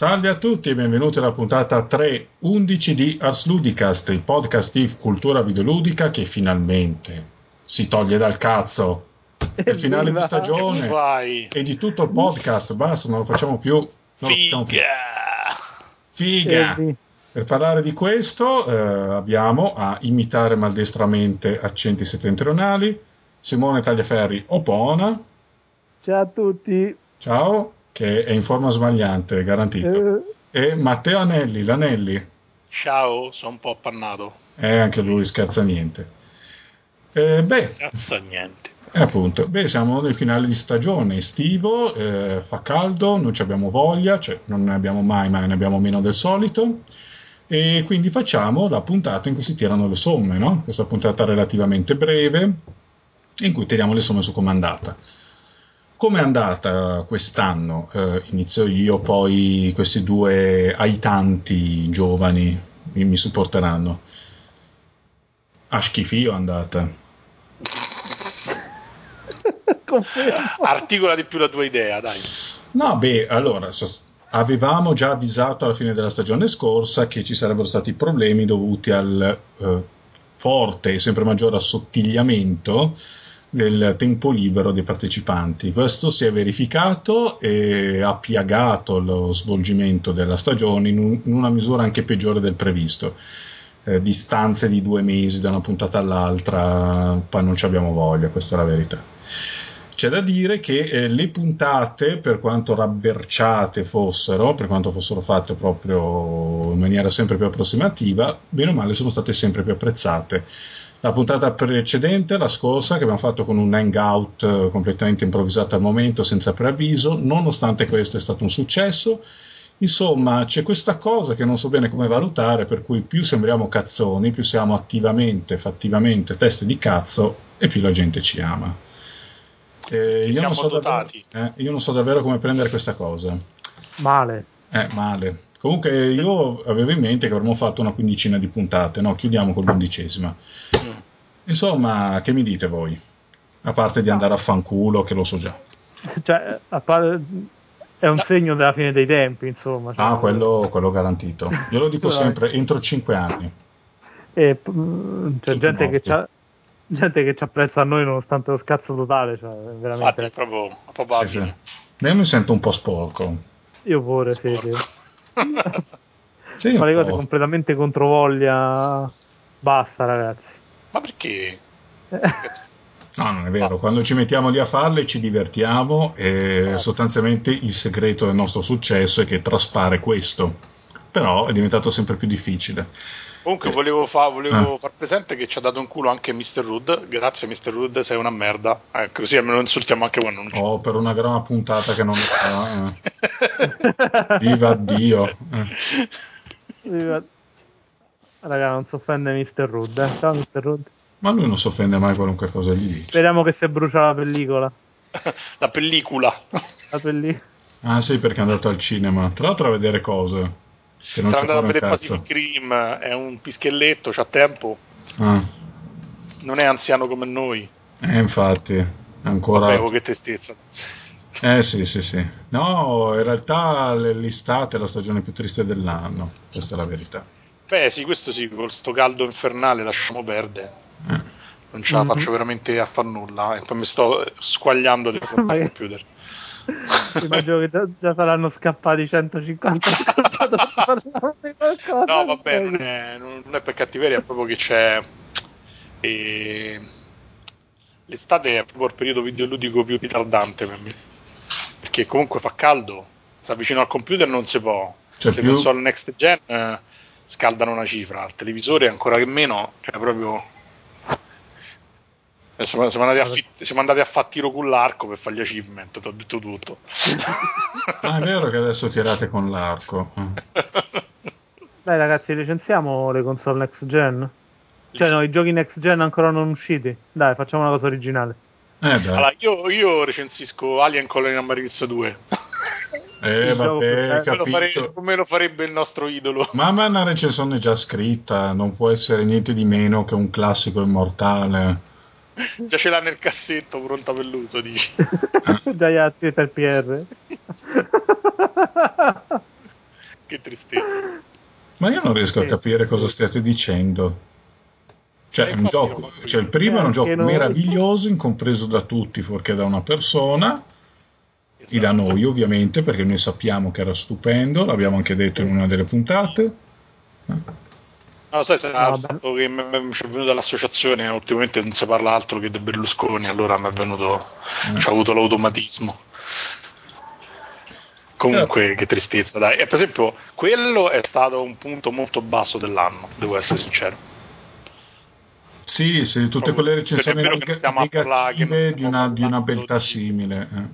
Salve a tutti e benvenuti alla puntata 3.11 di Ars Ludicast, il podcast di cultura videoludica che finalmente si toglie dal cazzo. È il finale di stagione Vai. e di tutto il podcast, basta, non lo facciamo più. Non lo facciamo più. Figa. Figa! Per parlare di questo eh, abbiamo a imitare maldestramente accenti settentrionali Simone Tagliaferri Opona, Ciao a tutti. ciao, che è in forma sbagliante, garantito. Eh, E Matteo Anelli, l'Anelli, Ciao, sono un po' appannato. e anche lui scherza niente. Eh, beh, Cazzo niente. eh, appunto, beh, siamo nel finale di stagione estivo, eh, fa caldo, non ci abbiamo voglia, cioè non ne abbiamo mai, ma ne abbiamo meno del solito. E quindi facciamo la puntata in cui si tirano le somme, no? Questa puntata relativamente breve, in cui tiriamo le somme su com'è andata. Come è andata quest'anno? Eh, inizio io, poi questi due aitanti giovani mi, mi supporteranno. A schifio è andata. Articola di più la tua idea, dai. No, beh, allora, so- avevamo già avvisato alla fine della stagione scorsa che ci sarebbero stati problemi dovuti al eh, forte e sempre maggiore assottigliamento del tempo libero dei partecipanti. Questo si è verificato e ha piagato lo svolgimento della stagione in, un- in una misura anche peggiore del previsto. Eh, distanze di due mesi da una puntata all'altra, poi non ci abbiamo voglia, questa è la verità. C'è da dire che eh, le puntate, per quanto rabberciate fossero, per quanto fossero fatte proprio in maniera sempre più approssimativa, bene o male sono state sempre più apprezzate. La puntata precedente, la scorsa, che abbiamo fatto con un hangout eh, completamente improvvisato al momento, senza preavviso, nonostante questo è stato un successo. Insomma, c'è questa cosa che non so bene come valutare, per cui più sembriamo cazzoni, più siamo attivamente, fattivamente teste di cazzo e più la gente ci ama. Eh, io, Siamo non so davvero, eh, io non so davvero come prendere questa cosa. Male. Eh, male. Comunque io avevo in mente che avremmo fatto una quindicina di puntate, no? Chiudiamo con l'undicesima. Mm. Insomma, che mi dite voi? A parte di andare a fanculo, che lo so già. Cioè, a par- è un segno della fine dei tempi, insomma. Cioè, Ah, quello, quello garantito. Io lo dico sempre, entro cinque anni. E, c'è Tutti gente che, gente che ci apprezza a noi nonostante lo scazzo totale. Cioè, veramente. Infatti, è proprio, proprio Sì, sì. Io mi sento un po' sporco. Io pure, Sporco. sì. Sì, Ma le un cose completamente controvoglia. Basta, ragazzi. Ma perché? No, non è vero. Basta. Quando ci mettiamo lì a farle ci divertiamo e Eh. sostanzialmente il segreto del nostro successo è che traspare questo. Però è diventato sempre più difficile. Comunque Eh. volevo, fa- volevo Ah. far presente che ci ha dato un culo anche Mr. Hood. Grazie Mr. Hood, sei una merda. Eh, così almeno insultiamo anche quando non ci Oh, per una gran puntata che non lo fa. eh. Viva Dio. Eh. Raga, non si offende Mr. Rudd. Eh. Ciao, Mr. Rudd. Ma lui non si offende mai qualunque cosa gli dice. Speriamo che si brucia la pellicola. La pellicola. La pellicola. Ah sì, perché è andato al cinema. Tra l'altro a vedere cose. Che non Sarà andato a vedere. Pacific Rim. È un pischelletto, c'ha tempo. Ah, Non è anziano come noi. eh, infatti. Ancora... Vabbè, oh, che tristezza. Eh sì, sì, sì. No, in realtà l'estate è la stagione più triste dell'anno. Questa è la verità. Beh, sì, questo sì, con sto caldo infernale lasciamo perdere. Eh. Non ce la Mhm. faccio veramente a far nulla. E poi mi sto squagliando di fronte al computer. Immagino che già, già saranno scappati 150 ascoltatori parlando di qualcosa. No, vabbè, non è, non è per cattiveria, è proprio che c'è. eh, l'estate è proprio il periodo videoludico più ritardante per me. Perché comunque fa caldo, sta vicino al computer non si può. C'è Se più- console next gen eh, scaldano una cifra, al televisore ancora che meno, cioè proprio. Eh, Siamo, siamo andati a, fi- siamo andati a fare tiro con l'arco per fare gli achievement, ti ho detto tutto. Ah, è vero che adesso tirate con l'arco. Dai ragazzi, licenziamo le console next gen. Cioè no, i giochi next gen ancora non usciti. Dai, facciamo una cosa originale. Eh, dai. Allora, io, io recensisco Alien Colony Marines 2. Eh, più vabbè. Come lo, fare- capito. come lo farebbe il nostro idolo. Ma ma è una recensione già scritta, non può essere niente di meno che un classico immortale. Già ce l'ha nel cassetto pronta per l'uso, dici. Già gli ha scritto il PR. che tristezza. Ma io non riesco a capire cosa stiate dicendo. Cioè, un gioco, cioè, il primo è un Eh, gioco non- meraviglioso, incompreso da tutti, fuorché da una persona, e da Esatto. noi ovviamente, perché noi sappiamo che era stupendo, l'abbiamo anche detto in una delle puntate. No, lo sai, sarà No, vabbè. fatto che mi è venuta l'associazione, ultimamente non si parla altro che di Berlusconi, allora mi è venuto, Eh. ci ha avuto l'automatismo. Comunque, che tristezza, dai. E per esempio, quello è stato un punto molto basso dell'anno, devo essere sincero. Sì, sì, tutte Proprio, quelle recensioni se neg- negative di una, di una beltà simile. eh.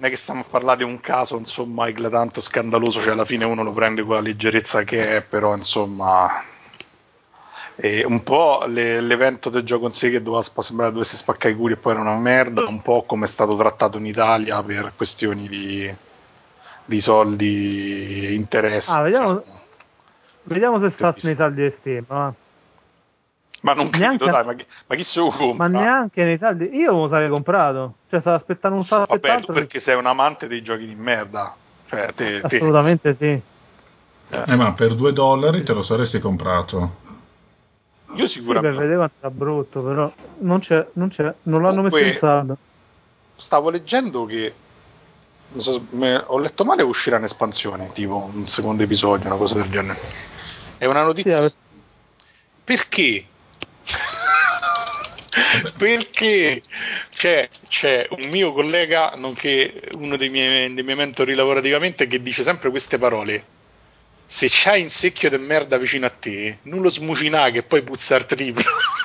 Non è che stiamo a parlare di un caso, insomma, eclatante, scandaloso, cioè alla fine uno lo prende con la leggerezza che è, però, insomma... E un po' le- l'evento del gioco in sé che doveva spa- sembrare dovesse spaccare i culi e poi era una merda, un po' come è stato trattato in Italia per questioni di, di soldi, interessi. Ah, vediamo- insomma. Vediamo se sta nei saldi di Steam. Ma non credo, neanche dai, ma chi, ma chi se lo Ma compra? neanche nei saldi. Io lo sarei comprato. Cioè, stavo aspettando un salto Vabbè, tu perché sei un amante dei giochi di merda. Cioè, te, te- Assolutamente sì. Eh, ma per due dollari te lo saresti comprato. io Sì, per sicuramente vedere quanto era brutto, però non c'è, non c'è, non l'hanno messo Comunque- in saldo. stavo leggendo che non so, me- ho letto male uscirà un'espansione, tipo un secondo episodio, una cosa del genere. È una Sì, notizia. ave- Perché? Perché c'è, c'è un mio collega, nonché uno dei miei, dei miei mentori lavorativamente, che dice sempre queste parole. Se c'hai un secchio di merda vicino a te, non lo smucinà che poi puzza al triplo.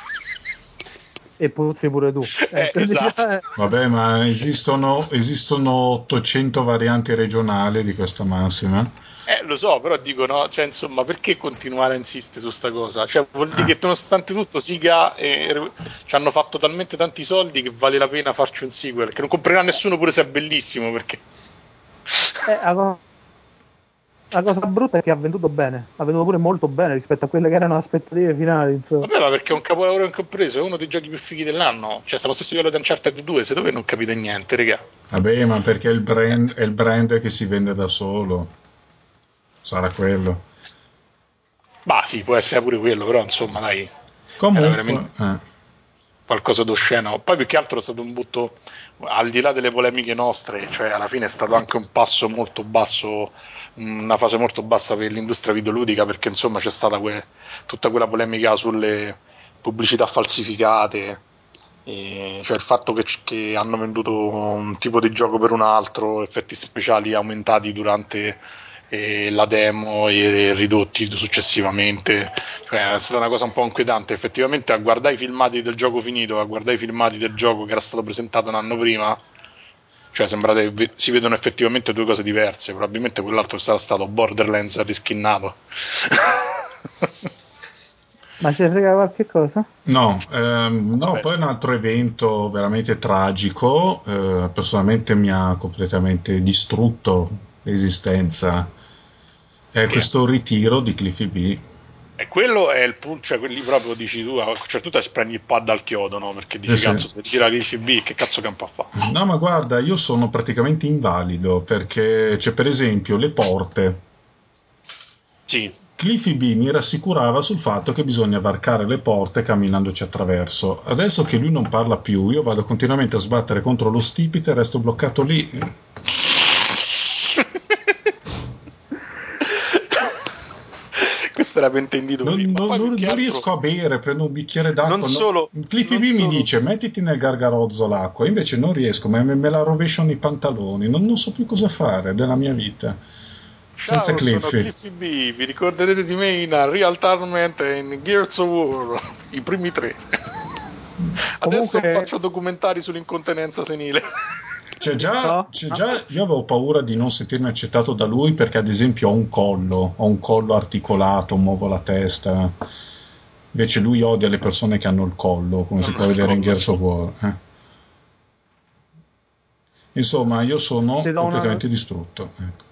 e puzzi pure tu. Eh, quindi- esatto. Vabbè, ma esistono, esistono 800 varianti regionali di questa massima. Eh, lo so, però dico no, cioè insomma, perché continuare a insistere su sta cosa? Cioè, vuol dire che nonostante tutto Siga e, ci hanno fatto talmente tanti soldi che vale la pena farci un sequel, che non comprerà nessuno pure se è bellissimo, perché Eh, co- la cosa brutta è che ha venduto bene, ha venduto pure molto bene rispetto a quelle che erano le aspettative finali. Insomma. Vabbè, ma perché è un capolavoro incompreso, è uno dei giochi più fighi dell'anno. Cioè, sta allo stesso livello di Uncharted 2, se dove non capite niente, raga. Vabbè, ma perché il brand, è il brand che si vende da solo. Sarà quello. Ma sì, può essere pure quello, però insomma, dai, Comunque, Era veramente- eh, qualcosa d'osceno. Poi più che altro è stato un butto, al di là delle polemiche nostre, cioè alla fine è stato anche un passo molto basso, una fase molto bassa per l'industria videoludica, perché insomma c'è stata que- tutta quella polemica sulle pubblicità falsificate. e cioè il fatto che, c- che hanno venduto un tipo di gioco per un altro, effetti speciali aumentati durante eh, la demo e ridotti successivamente, cioè, è stata una cosa un po' inquietante. Effettivamente, a guardare i filmati del gioco finito, a guardare i filmati del gioco che era stato presentato un anno prima, cioè sembrate, ve- si vedono effettivamente due cose diverse. Probabilmente quell'altro sarà stato Borderlands riskinnato. Ma ci frega qualche cosa? no, ehm, no poi un altro evento veramente tragico, eh, personalmente mi ha completamente distrutto l'esistenza. È Che? questo ritiro di Cliffy B. e quello è il punto, cioè quelli proprio dici tu, a un certo punto prendi il pad al chiodo, no? Perché dici Eh sì. cazzo, se gira Cliffy B, che cazzo campo a fa? No, ma guarda, io sono praticamente invalido perché c'è per esempio le porte. Sì, Cliffy B mi rassicurava sul fatto che bisogna varcare le porte camminandoci attraverso. Adesso che lui non parla più, io vado continuamente a sbattere contro lo stipite e resto bloccato lì. questo era per intendito Non, non- non- non altro- riesco a bere, prendo un bicchiere d'acqua. Non no- solo- Cliffy B mi solo- dice mettiti nel gargarozzo l'acqua, invece non riesco, me, me la rovesciano i pantaloni, non, non so più cosa fare della mia vita. Ciao, senza sono Cliffy. Cliffy B, vi ricorderete di me in Real Tournament e in Gears of War, i primi tre. Adesso Comunque- faccio documentari sull'incontinenza senile. C'è già, c'è già- io avevo paura di non sentirmi accettato da lui perché ad esempio ho un collo, ho un collo articolato, muovo la testa. Invece lui odia le persone che hanno il collo, come si No, può vedere in Gears of War. eh. Insomma, io sono do una- completamente distrutto. ecco.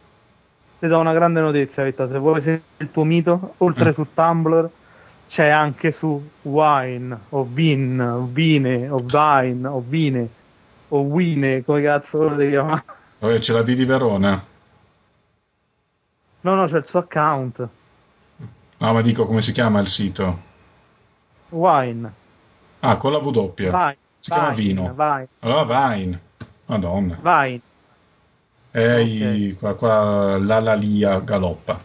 Ti do una grande notizia, Vita. Se vuoi sentire il tuo mito, oltre Mm. su Tumblr, c'è anche su Wine, o Vin, o Vine, o Vine, o Vine, o Wine, come cazzo lo devi chiamare. Vabbè, c'è la D di Verona. No, no, c'è il suo account. No, ma dico come si chiama il sito? Wine. Ah, con la W. Vine. Si chiama Vine, Vino. Vine. Allora Vine. Madonna. Vine. Ehi, qua, qua la la lia galoppa.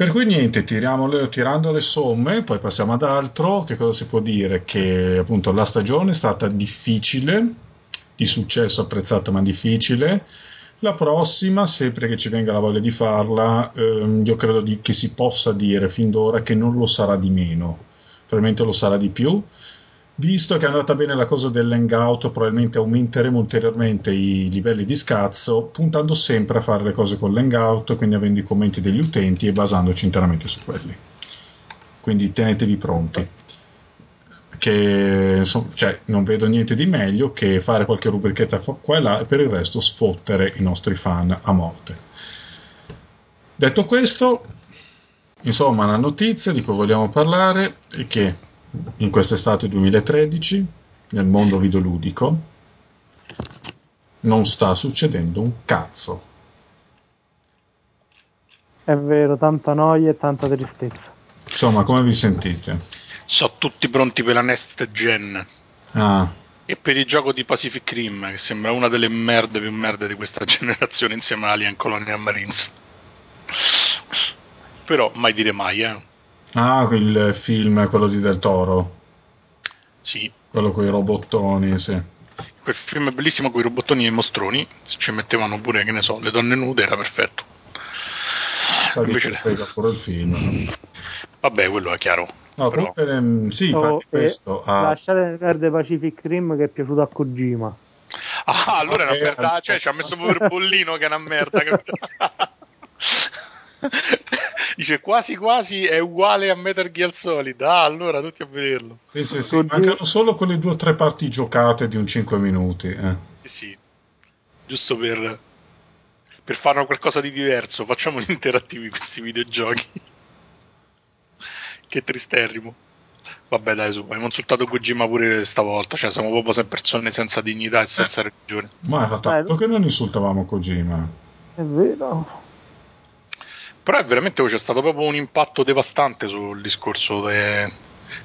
Per cui niente, tirando le somme, poi passiamo ad altro. Che cosa si può dire? Che appunto la stagione è stata difficile, di successo apprezzato ma difficile. La prossima, sempre che ci venga la voglia di farla, ehm, io credo di- che si possa dire fin d'ora che non lo sarà di meno, probabilmente lo sarà di più. Visto che è andata bene la cosa dell'hangout, probabilmente aumenteremo ulteriormente i livelli di scazzo, puntando sempre a fare le cose con l'hangout, quindi avendo i commenti degli utenti e basandoci interamente su quelli. Quindi tenetevi pronti. Che insomma, cioè, non vedo niente di meglio che fare qualche rubrichetta qua e là e per il resto sfottere i nostri fan a morte. Detto questo, insomma, la notizia di cui vogliamo parlare è che in quest'estate 2013 nel mondo videoludico non sta succedendo un cazzo. È vero, tanta noia e tanta tristezza. Insomma, come vi sentite? Sono tutti pronti per la next gen. Ah, E per il gioco di Pacific Rim, che sembra una delle merde più merde di questa generazione insieme a Alien Colonial Marines. Però mai dire mai, eh. Ah, il film, quello di Del Toro, Sì, quello con i robottoni, sì. quel film è bellissimo con i robottoni e i mostroni. Se ci mettevano pure, che ne so, le donne nude era perfetto. Sa Invece- frega pure il film. Vabbè, quello è chiaro. No, Però- comunque, ehm, sì, Oh, infatti e questo ha... Lasciate perdere Pacific Rim che è piaciuto a Kojima. Ah, allora è una Eh, merda. al- Cioè, ci ha messo proprio il bollino che è una merda. Dice quasi quasi è uguale a Metal Gear Solid. Ah, allora tutti a vederlo. Sì, sì, sì, mancano solo quelle due o tre parti giocate di un 5 minuti. eh. Sì, sì. Giusto per, per fare qualcosa di diverso. Facciamo interattivi questi videogiochi. che tristerrimo. Vabbè, dai, su, abbiamo insultato Kojima pure stavolta. Cioè, siamo proprio sempre persone senza dignità e senza religione. Ma era tanto che non insultavamo Kojima. È vero. Però è veramente c'è stato proprio un impatto devastante sul discorso de-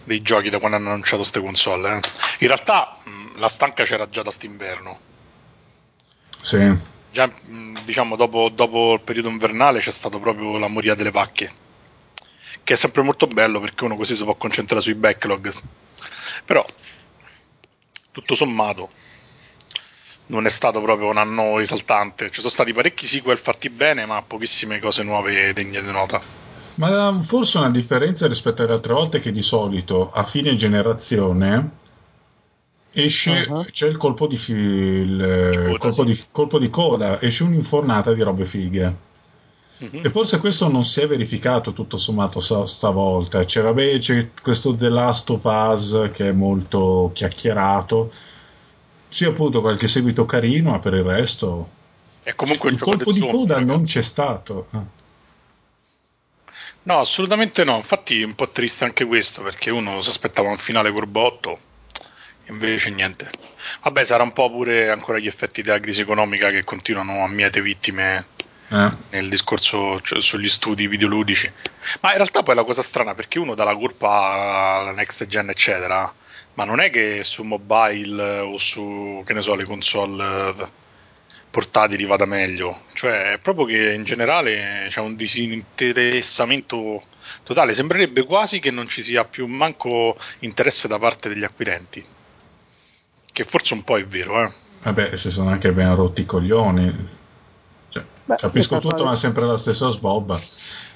dei giochi da quando hanno annunciato queste console. eh. In realtà mh, la stanca c'era già da st'inverno. Sì. Già, mh, diciamo, dopo, dopo il periodo invernale c'è stato proprio la moria delle vacche. Che è sempre molto bello perché uno così si può concentrare sui backlog. Però, tutto sommato, non è stato proprio un anno esaltante. Ci sono stati parecchi sequel fatti bene, ma pochissime cose nuove degne di nota. Ma um, forse una differenza rispetto alle altre volte è che di solito a fine generazione esce, Uh-huh. c'è il colpo di, fi- il, coda, colpo, sì. di, colpo di coda, esce un'infornata di robe fighe. Mhm. E forse questo non si è verificato tutto sommato sta- stavolta. Cioè, vabbè, c'è questo The Last of Us che è molto chiacchierato. Sì, appunto, qualche seguito carino, ma per il resto. È comunque un il colpo di coda non c'è stato. Ah. No, assolutamente no. Infatti è un po' triste anche questo perché uno si aspettava un finale corbotto invece niente. Vabbè, sarà un po' pure ancora gli effetti della crisi economica che continuano a miete vittime Eh. nel discorso cioè, sugli studi videoludici. Ma in realtà poi è la cosa strana perché uno dà la colpa alla next gen, eccetera. Ma non è che su mobile o su che ne so, le console eh, portatili vada meglio. Cioè, è proprio che in generale c'è un disinteressamento totale. Sembrerebbe quasi che non ci sia più manco interesse da parte degli acquirenti. Che forse un po' è vero, eh. Vabbè, si sono anche ben rotti i coglioni. Cioè, Beh, capisco tutto, fare- ma è sempre la stessa sbobba.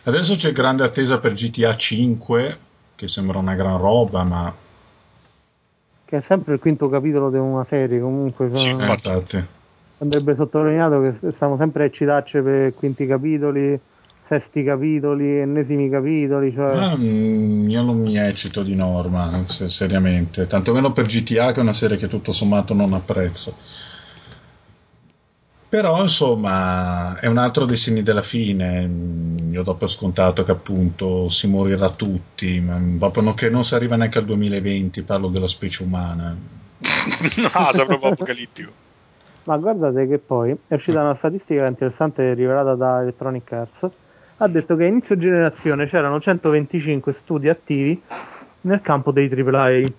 Adesso c'è grande attesa per GTA 5, che sembra una gran roba, ma Che è sempre il quinto capitolo di una serie. Comunque, Sì, sono- Infatti. andrebbe sottolineato che stiamo sempre a eccitarci per quinti capitoli, sesti capitoli, ennesimi capitoli. Cioè... Ma, mm, io non mi eccito di norma, se- seriamente. Tantomeno per GTA, che è una serie che tutto sommato non apprezzo. Però, insomma, è un altro dei segni della fine. Mm, Io do per scontato che appunto si morirà tutti, ma proprio non- che non si arriva neanche al 2020, parlo della specie umana. no, sei proprio apocalittico. Ma guardate che poi è uscita una statistica interessante rivelata da Electronic Arts. Ha detto che a inizio generazione c'erano 125 studi attivi nel campo dei AAA.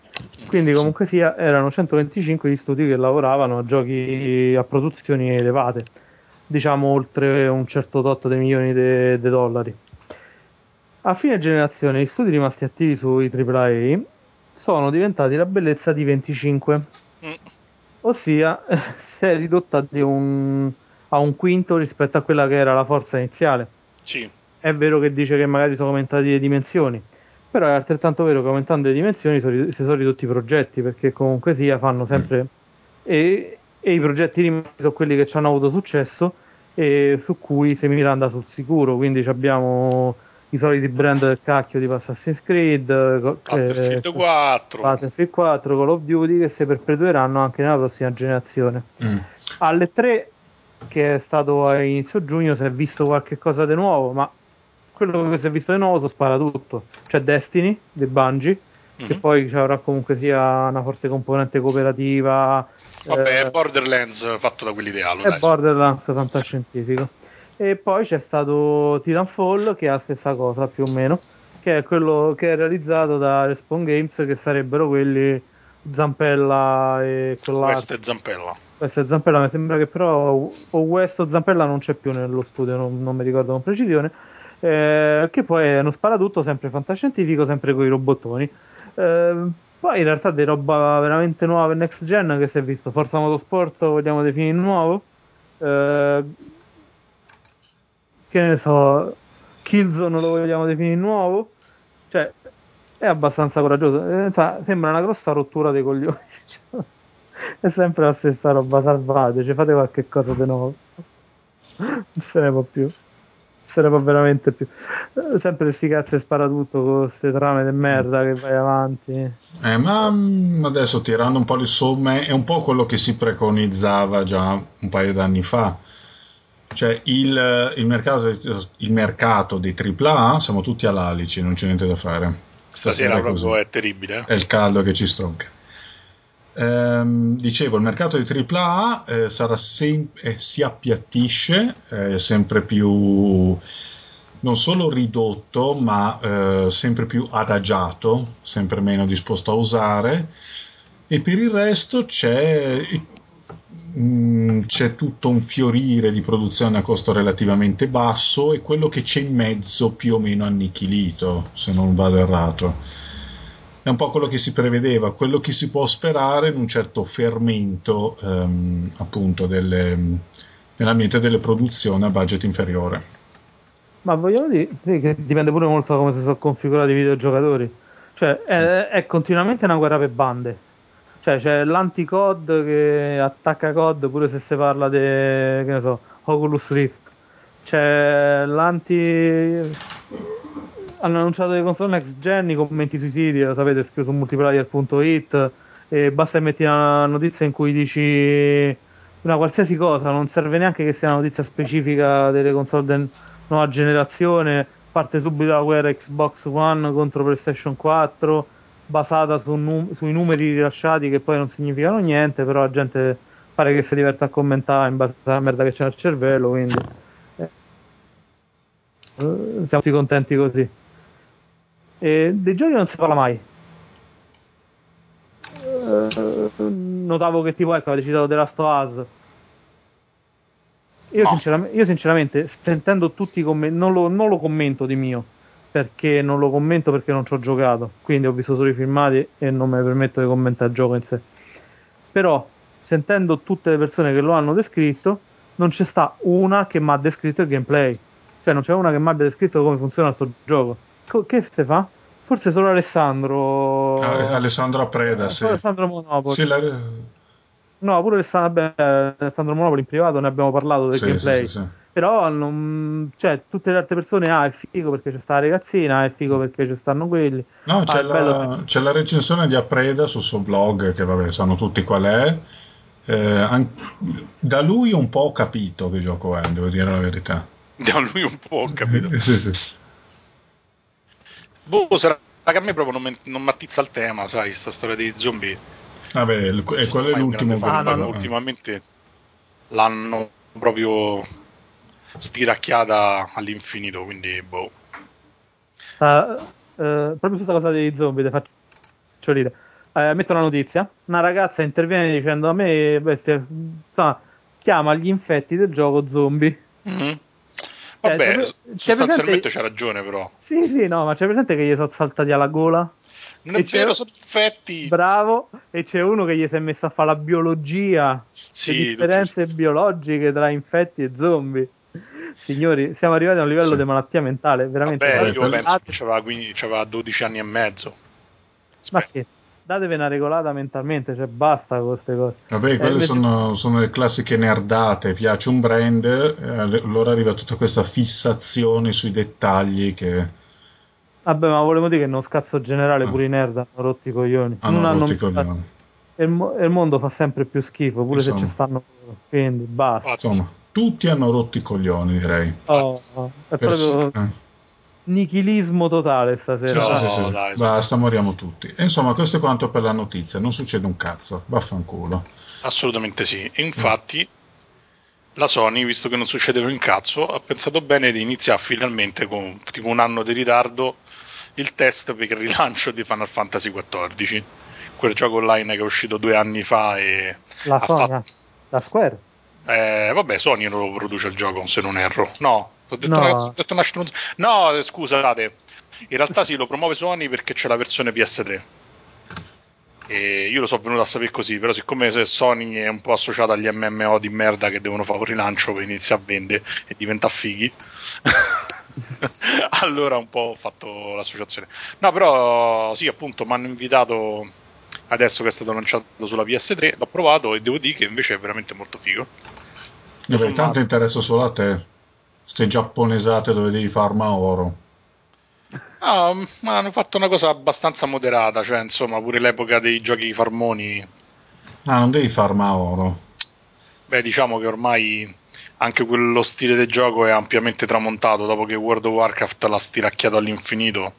Quindi comunque sia erano 125 gli studi che lavoravano a giochi a produzioni elevate, diciamo oltre un certo tot di milioni di dollari. A fine generazione gli studi rimasti attivi sui AAA sono diventati la bellezza di 25. Mm. Ossia, si è ridotta un, a un quinto rispetto a quella che era la forza iniziale. Sì. È vero che dice che magari sono aumentate le dimensioni, però è altrettanto vero che aumentando le dimensioni si sono ridotti i progetti, perché comunque sia fanno sempre... E, e i progetti rimasti sono quelli che ci hanno avuto successo e su cui si miranda sul sicuro, quindi abbiamo i soliti brand del cacchio di Assassin's Creed, Battlefield eh, 4, Battlefield 4, Call of Duty che si perpetueranno anche nella prossima generazione. Mm. Alle 3 che è stato a inizio giugno si è visto qualche cosa di nuovo, ma quello che si è visto di nuovo spara tutto. C'è Destiny di Bungie, mm-hmm. che mhm. poi avrà comunque sia una forte componente cooperativa. Vabbè, eh, Borderlands fatto da quell'ideale. È dai. Borderlands fantascientifico. E poi c'è stato Titanfall, che è la stessa cosa più o meno, che è quello che è realizzato da Respawn Games, che sarebbero quelli Zampella e quell'altro. West e Zampella. West e Zampella, mi sembra che però o West o Zampella non c'è più nello studio, non, non mi ricordo con precisione eh, che poi è uno sparatutto sempre fantascientifico, sempre con i robottoni. Eh, poi in realtà di roba veramente nuova per Next Gen che si è visto, Forza Motorsport vogliamo definire nuovo. Eh, che ne so, Killzone lo vogliamo definire nuovo. Cioè, è abbastanza coraggioso. Eh, cioè, sembra una grossa rottura dei coglioni. è sempre la stessa roba, salvateci, fate qualche cosa di nuovo. Non se ne può più sarebbe veramente più. Sempre questi cazzi spara tutto con queste trame di merda che vai avanti. Eh, ma mm, adesso tirando un po' le somme è un po' quello che si preconizzava già un paio d'anni fa. Cioè il, il, mercato, il mercato dei AAA siamo tutti all'alici non c'è niente da fare. Stasera, stasera proprio è terribile è il caldo che ci stronca Ehm, dicevo, il mercato di AAA eh, sarà sem- eh, si appiattisce, eh, sempre più non solo ridotto, ma eh, sempre più adagiato, sempre meno disposto a usare. E per il resto c'è, mm, c'è tutto un fiorire di produzione a costo relativamente basso e quello che c'è in mezzo più o meno annichilito, se non vado errato è un po' quello che si prevedeva, quello che si può sperare in un certo fermento ehm, appunto delle, nell'ambiente delle produzioni a budget inferiore. Ma vogliamo dire sì, che dipende pure molto da come si sono configurati i videogiocatori. Cioè, sì. è, è, continuamente una guerra per bande. Cioè, c'è l'anti-COD che attacca COD pure se si parla di, che ne so, Oculus Rift. C'è l'anti hanno annunciato le console next gen, i commenti sui siti, lo sapete, scritto su multiplayer.it e basta metti una notizia in cui dici una qualsiasi cosa, non serve neanche che sia una notizia specifica delle console di nuova generazione, parte subito la guerra Xbox One contro PlayStation 4, basata su num- sui numeri rilasciati che poi non significano niente, però la gente pare che si diverta a commentare in base alla merda che c'è nel cervello, quindi eh, siamo tutti contenti così. E dei giochi non si parla mai. Uh, notavo che tipo ecco avete citato The Last of Us. Io, no. sinceramente, io sinceramente sentendo tutti i commenti non, non, lo commento di mio perché non lo commento perché non ci ho giocato. Quindi ho visto solo i filmati e non mi permetto di commentare il gioco in sé. Però sentendo tutte le persone che lo hanno descritto non c'è sta una che mi ha descritto il gameplay. Cioè non c'è una che mi abbia descritto come funziona questo gioco che si fa? Forse solo Alessandro. Ah, Alessandro Preda, eh, sì. Alessandro Monopoli. Sì, la... No, pure Alessandro, vabbè, Alessandro Monopoli in privato ne abbiamo parlato del sì, gameplay. Sì, sì, Però non, cioè, tutte le altre persone, ah, è figo perché c'è sta la ragazzina, ah, è figo perché ci stanno quelli. No, ah, c'è, la, c'è, la, recensione di Apreda sul suo blog, che vabbè, sanno tutti qual è. Eh, an- da lui un po' ho capito che gioco è, devo dire la verità. Da lui un po' ho capito. sì, sì. Boh, sarà che a me proprio non mi attizza il tema, sai, sta storia dei zombie. Vabbè, e quello è l'ultimo fan, ah, no, no. ultimamente l'hanno proprio stiracchiata all'infinito, quindi boh. Uh, uh, proprio questa cosa dei zombie, ti faccio dire. Uh, metto una notizia. Una ragazza interviene dicendo a me, bestia, insomma, chiama gli infetti del gioco zombie. Mm-hmm. Vabbè, cioè, sostanzialmente c'ha ragione, però. Sì, sì, no, ma c'è presente che gli sono saltati alla gola? Non è vero, sono infetti. Bravo, e c'è uno che gli si è messo a fare la biologia, sì, le differenze tutti... biologiche tra infetti e zombie. Signori, siamo arrivati a un livello sì. di malattia mentale veramente. Vabbè, io penso che c'aveva, 15, c'aveva 12 anni e mezzo. Aspetta. Ma che? Datevi una regolata mentalmente, cioè basta con queste cose. Vabbè, quelle eh, sono, sono, le classiche nerdate, piace un brand, eh, allora arriva tutta questa fissazione sui dettagli che... Vabbè, ma volevo dire che non scazzo generale ah. pure i nerd hanno rotti i coglioni. Hanno non rotti i coglioni. E il, il, mondo fa sempre più schifo, pure Insomma. se ci stanno... Quindi basta. Insomma, tutti hanno rotto i coglioni, direi. Oh, oh. è Pers- proprio... Eh nichilismo totale stasera. Sì, sì, sì, dai, Basta, moriamo tutti. E insomma, questo è quanto per la notizia. Non succede un cazzo. Vaffanculo. Assolutamente sì. E infatti, mm. la Sony, visto che non succedeva un cazzo, ha pensato bene di iniziare finalmente con tipo un anno di ritardo il test per il rilancio di Final Fantasy XIV. Quel gioco online che è uscito due anni fa e la ha Sony, fatto... la Square. Eh, vabbè, Sony non lo produce il gioco, se non erro. No, ho detto, no. Una, ho detto una No, scusate. In realtà sì, lo promuove Sony perché c'è la versione PS3. E io lo so venuto a sapere così, però siccome se Sony è un po' associata agli MMO di merda che devono fare un rilancio per iniziare a vendere e diventa fighi, allora un po' ho fatto l'associazione. No, però sì, appunto, mi hanno invitato adesso che è stato lanciato sulla PS3, l'ho provato e devo dire che invece è veramente molto figo. Vabbè, tanto interessa solo a te ste giapponesate dove devi farma oro. No, ma hanno fatto una cosa abbastanza moderata, cioè insomma pure l'epoca dei giochi farmoni. Ah, non devi farma oro. Beh, diciamo che ormai anche quello stile di gioco è ampiamente tramontato dopo che World of Warcraft l'ha stiracchiato all'infinito.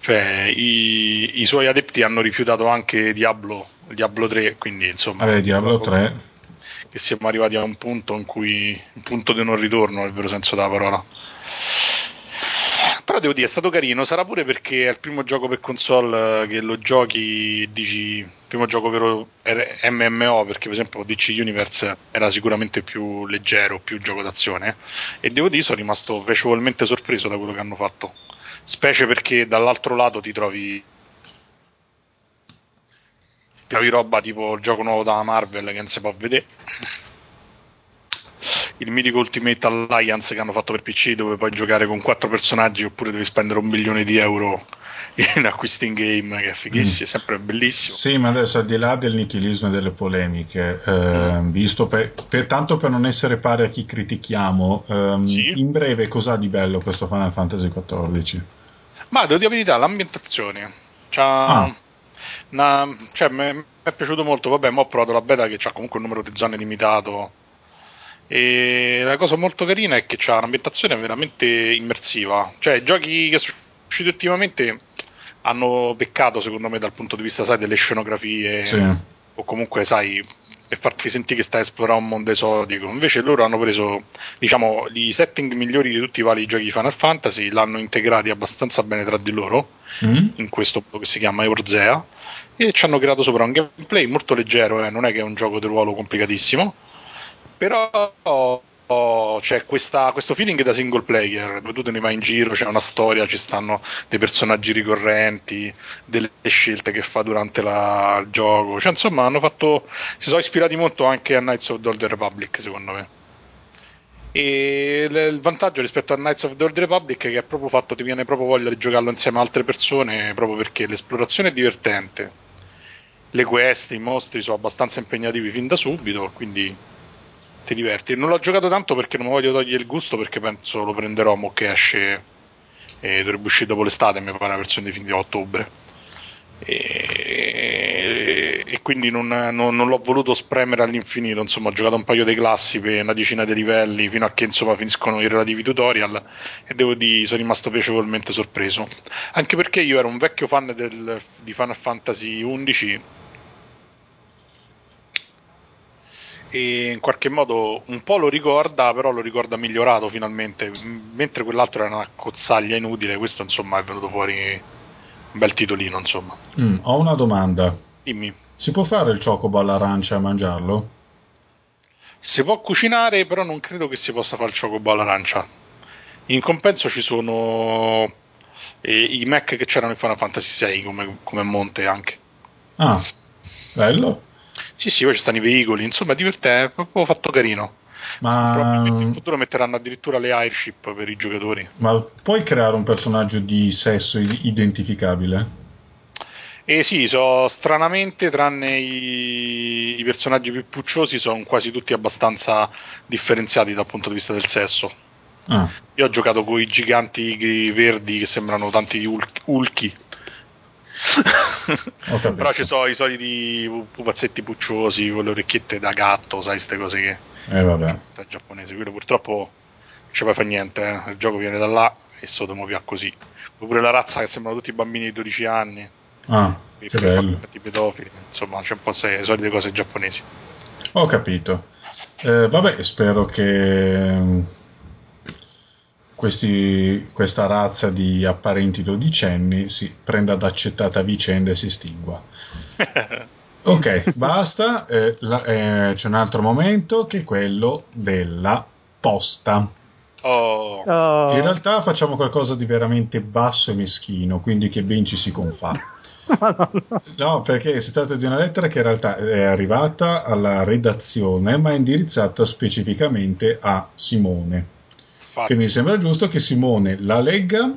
Cioè, i, i suoi adepti hanno rifiutato anche Diablo, Diablo 3, quindi insomma... Vabbè, Diablo 3 che siamo arrivati a un punto in cui un punto di non ritorno nel vero senso della parola. Però devo dire è stato carino sarà pure perché è il primo gioco per console eh, che lo giochi dici primo gioco vero MMO perché per esempio DC Universe era sicuramente più leggero più gioco d'azione. E devo dire sono rimasto piacevolmente sorpreso da quello che hanno fatto. Specie perché dall'altro lato ti trovi trovi roba tipo il gioco nuovo da Marvel che non si può vedere il mitico Ultimate Alliance che hanno fatto per PC dove puoi giocare con quattro personaggi oppure devi spendere un milione di euro in acquisti in game che è fighissimo, mm. è sempre bellissimo sì ma adesso al di là del nichilismo e delle polemiche eh, mm. visto per, per, tanto per non essere pari a chi critichiamo ehm, sì. in breve cos'ha di bello questo Final Fantasy XIV? ma devo dire la verità l'ambientazione c'ha ah una, cioè, mi è piaciuto molto. Vabbè, ho provato la beta che ha comunque un numero di zone limitato. E la cosa molto carina è che c'ha un'ambientazione veramente immersiva. Cioè, i giochi che sono usciti ultimamente hanno peccato, secondo me, dal punto di vista, sai, delle scenografie. Sì. O comunque, sai, per farti sentire che stai a esplorare un mondo esotico. Invece loro hanno preso, diciamo, i setting migliori di tutti i vari giochi di Final Fantasy, l'hanno integrati abbastanza bene tra di loro, mm. in questo che si chiama Eurzea, e ci hanno creato sopra un gameplay molto leggero, eh, non è che è un gioco di ruolo complicatissimo, però oh, c'è questa, questo feeling da single player, tu te ne vai in giro, c'è una storia, ci stanno dei personaggi ricorrenti, delle scelte che fa durante la, il gioco, cioè insomma hanno fatto, si sono ispirati molto anche a Knights of the Old Republic secondo me. E il vantaggio rispetto a Knights of the Old Republic è che è proprio fatto, ti viene proprio voglia di giocarlo insieme a altre persone, proprio perché l'esplorazione è divertente le quest, i mostri sono abbastanza impegnativi fin da subito, quindi ti diverti. Non l'ho giocato tanto perché non mi voglio togliere il gusto, perché penso lo prenderò mo che esce e dovrebbe uscire dopo l'estate, mi pare una versione definitiva a ottobre. E, e quindi non, non, non, l'ho voluto spremere all'infinito. Insomma, ho giocato un paio di classi per una decina di livelli fino a che insomma finiscono i relativi tutorial. E devo dire, sono rimasto piacevolmente sorpreso. Anche perché io ero un vecchio fan del, di Final Fantasy XI e in qualche modo un po' lo ricorda, però lo ricorda migliorato finalmente, mentre quell'altro era una cozzaglia inutile, questo insomma è venuto fuori un bel titolino insomma. Mm, ho una domanda. Dimmi. Si può fare il chocobo all'arancia e mangiarlo? Si può cucinare, però non credo che si possa fare il chocobo all'arancia. In compenso ci sono eh, i Mac che c'erano in Final Fantasy VI come, come monte anche. Ah, bello. Sì, sì, poi ci stanno i veicoli, insomma, divertente, è proprio fatto carino. Ma... Probabilmente in futuro metteranno addirittura le airship per i giocatori. Ma puoi creare un personaggio di sesso identificabile? Eh sì, so, stranamente, tranne i, i personaggi più pucciosi, sono quasi tutti abbastanza differenziati dal punto di vista del sesso. Ah. Io ho giocato con i giganti verdi che sembrano tanti ulchi. Però ci sono i soliti pupazzetti pucciosi con le orecchiette da gatto, sai, queste cose che. Eh, vabbè. Giapponese, quello purtroppo non ci puoi fare niente. Eh. Il gioco viene da là e Sodomo via così. Pure la razza che sembrano tutti bambini di 12 anni. Ah, che bello. pedofili, insomma, c'è un po' le solite cose giapponesi. Ho capito. Eh, vabbè, spero che questi, questa razza di apparenti dodicenni si prenda ad accettata vicenda e si estingua. ok, basta. Eh, la, eh, c'è un altro momento che è quello della posta. Oh. Oh. In realtà facciamo qualcosa di veramente basso e meschino, quindi che ben ci si confà. No, perché si tratta di una lettera che in realtà è arrivata alla redazione, ma è indirizzata specificamente a Simone. Infatti. Quindi mi sembra giusto che Simone la legga,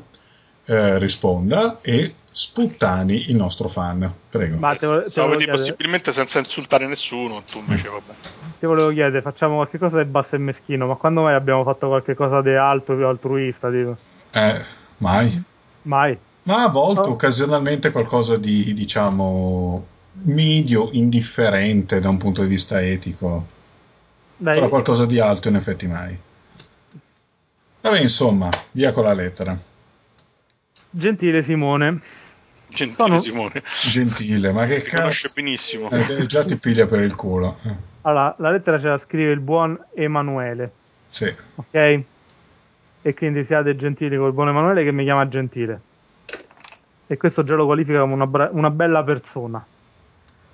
eh, risponda e sputtani il nostro fan. Prego. Ma te, te Stavo dire possibilmente senza insultare nessuno, tu invece vabbè. ti volevo chiedere, facciamo qualche cosa di basso e meschino, ma quando mai abbiamo fatto qualche cosa di alto e altruista? Tipo? Eh, mai. Mai. Ma a volte, Oh. occasionalmente, qualcosa di, diciamo, medio, indifferente da un punto di vista etico. Dai, Però qualcosa di alto, in effetti, mai. Vabbè, insomma, via con la lettera. gentile Simone, Gentile Sono- Simone, Gentile, ma che conosce cazzo. benissimo. Eh, già ti piglia per il culo. Eh, allora, la lettera ce la scrive il buon Emanuele, sì. ok? E quindi siate gentili col buon Emanuele che mi chiama gentile. E questo già lo qualifica come una, bra- una bella persona.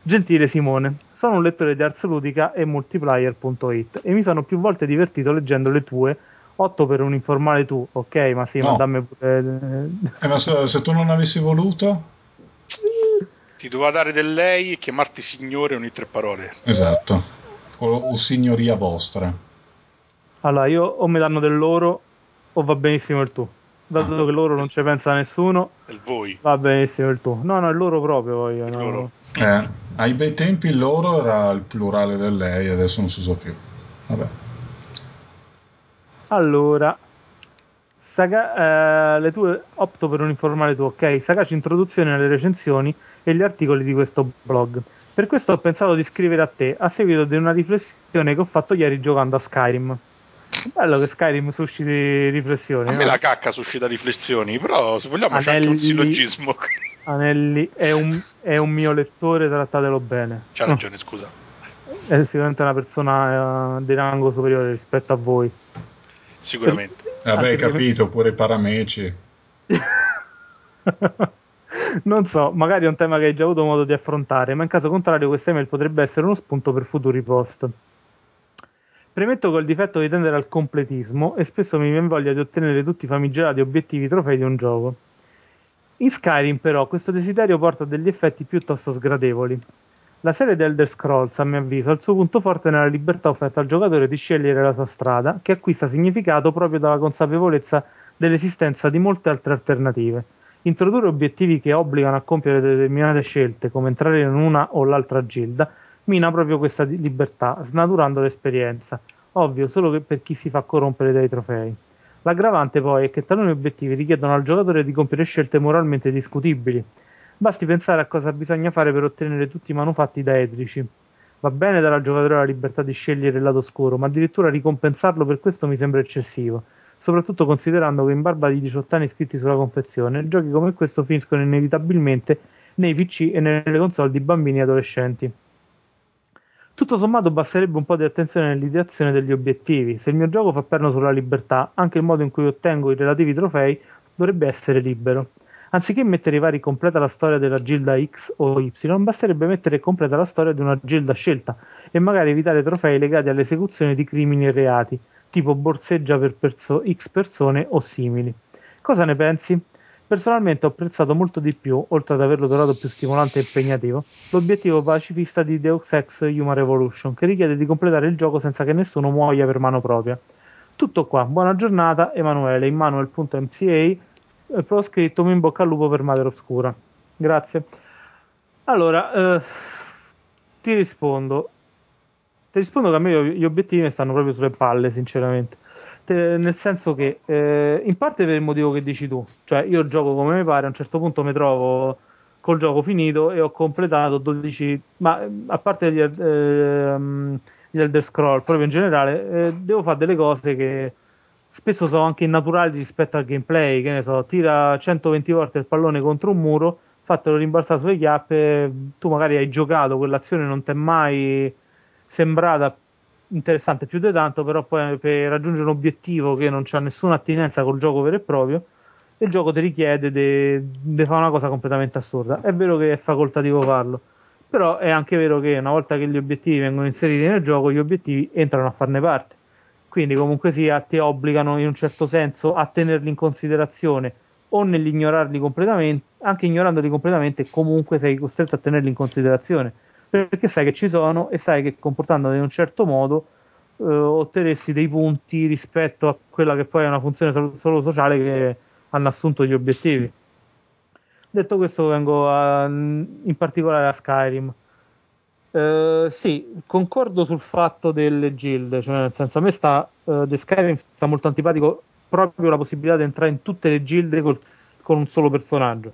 Gentile Simone, sono un lettore di Ars Ludica e Multiplayer.it e mi sono più volte divertito leggendo le tue 8 per un informale tu, ok? Ma sì, No. ma dammi pure... Eh, ma se, se tu non avessi voluto, Ti doveva dare del lei e chiamarti signore ogni tre parole. esatto. O, o signoria vostra. Allora, io o mi danno del loro o va benissimo il tu. Dato che loro non ci pensa nessuno, Del voi. va benissimo il tu. No, no, il loro proprio voglio. Il no. loro. Eh, ai bei tempi il loro era il plurale del lei, adesso non si usa più. Vabbè. Allora, Saga- eh, le tue opto per un informale tu, ok? Sagaci introduzione alle recensioni e gli articoli di questo blog. Per questo ho pensato di scrivere a te a seguito di una riflessione che ho fatto ieri giocando a Skyrim. Bello che Skyrim susciti riflessioni. A me no? la cacca suscita riflessioni, però se vogliamo c'è anche un Anelli- sillogismo. Anelli è un, è un mio lettore, trattatelo bene. C'ha ragione, scusa. È sicuramente una persona eh, di rango superiore rispetto a voi. Sicuramente. Vabbè, hai capito, pure i parameci. non so, magari è un tema che hai già avuto modo di affrontare, ma in caso contrario questa email potrebbe essere uno spunto per futuri post. Premetto col difetto di tendere al completismo e spesso mi viene voglia di ottenere tutti i famigerati obiettivi trofei di un gioco. In Skyrim però questo desiderio porta a degli effetti piuttosto sgradevoli. La serie di Elder Scrolls, a mio avviso, ha il suo punto forte nella libertà offerta al giocatore di scegliere la sua strada, che acquista significato proprio dalla consapevolezza dell'esistenza di molte altre alternative. Introdurre obiettivi che obbligano a compiere determinate scelte, come entrare in una o l'altra gilda, mina proprio questa libertà, snaturando l'esperienza. Ovvio, solo per chi si fa corrompere dai trofei. L'aggravante poi è che taluni obiettivi richiedono al giocatore di compiere scelte moralmente discutibili. Basti pensare a cosa bisogna fare per ottenere tutti i manufatti da Edrici. Va bene dare al giocatore la libertà di scegliere il lato scuro, ma addirittura ricompensarlo per questo mi sembra eccessivo. Soprattutto considerando che in barba di 18 anni iscritti sulla confezione, giochi come questo finiscono inevitabilmente nei PC e nelle console di bambini e adolescenti. Tutto sommato basterebbe un po' di attenzione nell'ideazione degli obiettivi. Se il mio gioco fa perno sulla libertà, anche il modo in cui ottengo i relativi trofei dovrebbe essere libero. Anziché mettere i vari completa la storia della gilda X o Y, basterebbe mettere completa la storia di una gilda scelta e magari evitare trofei legati all'esecuzione di crimini e reati, tipo borseggia per perso- X persone o simili. Cosa ne pensi? Personalmente ho apprezzato molto di più, oltre ad averlo trovato più stimolante e impegnativo, l'obiettivo pacifista di Deus Ex Human Revolution, che richiede di completare il gioco senza che nessuno muoia per mano propria. Tutto qua, buona giornata, Emanuele, immanuel.mca eh, però ho scritto in bocca al lupo per Madre Oscura. Grazie. Allora, eh, ti rispondo. Ti rispondo che a me gli obiettivi stanno proprio sulle palle, sinceramente. Te, nel senso che, eh, in parte per il motivo che dici tu, cioè io gioco come mi pare, a un certo punto mi trovo col gioco finito e ho completato 12, ma a parte gli, eh, gli Elder Scroll, proprio in generale, eh, devo fare delle cose che spesso sono anche innaturali rispetto al gameplay, che ne so, tira 120 volte il pallone contro un muro, fatelo rimbalzare sulle chiappe, tu magari hai giocato, quell'azione non ti è mai sembrata interessante più di tanto, però poi per raggiungere un obiettivo che non ha nessuna attinenza col gioco vero e proprio, il gioco ti richiede di fare una cosa completamente assurda. È vero che è facoltativo farlo, però è anche vero che una volta che gli obiettivi vengono inseriti nel gioco, gli obiettivi entrano a farne parte quindi comunque sia ti obbligano in un certo senso a tenerli in considerazione o nell'ignorarli completamente, anche ignorandoli completamente, comunque sei costretto a tenerli in considerazione perché sai che ci sono e sai che comportandoti in un certo modo eh, otterresti dei punti rispetto a quella che poi è una funzione solo, sociale che hanno assunto gli obiettivi. Detto questo, vengo a, in particolare a Skyrim. Uh, sì, concordo sul fatto delle gilde, cioè nel senso a me sta uh, The Skyrim sta molto antipatico proprio la possibilità di entrare in tutte le gilde col, con un solo personaggio.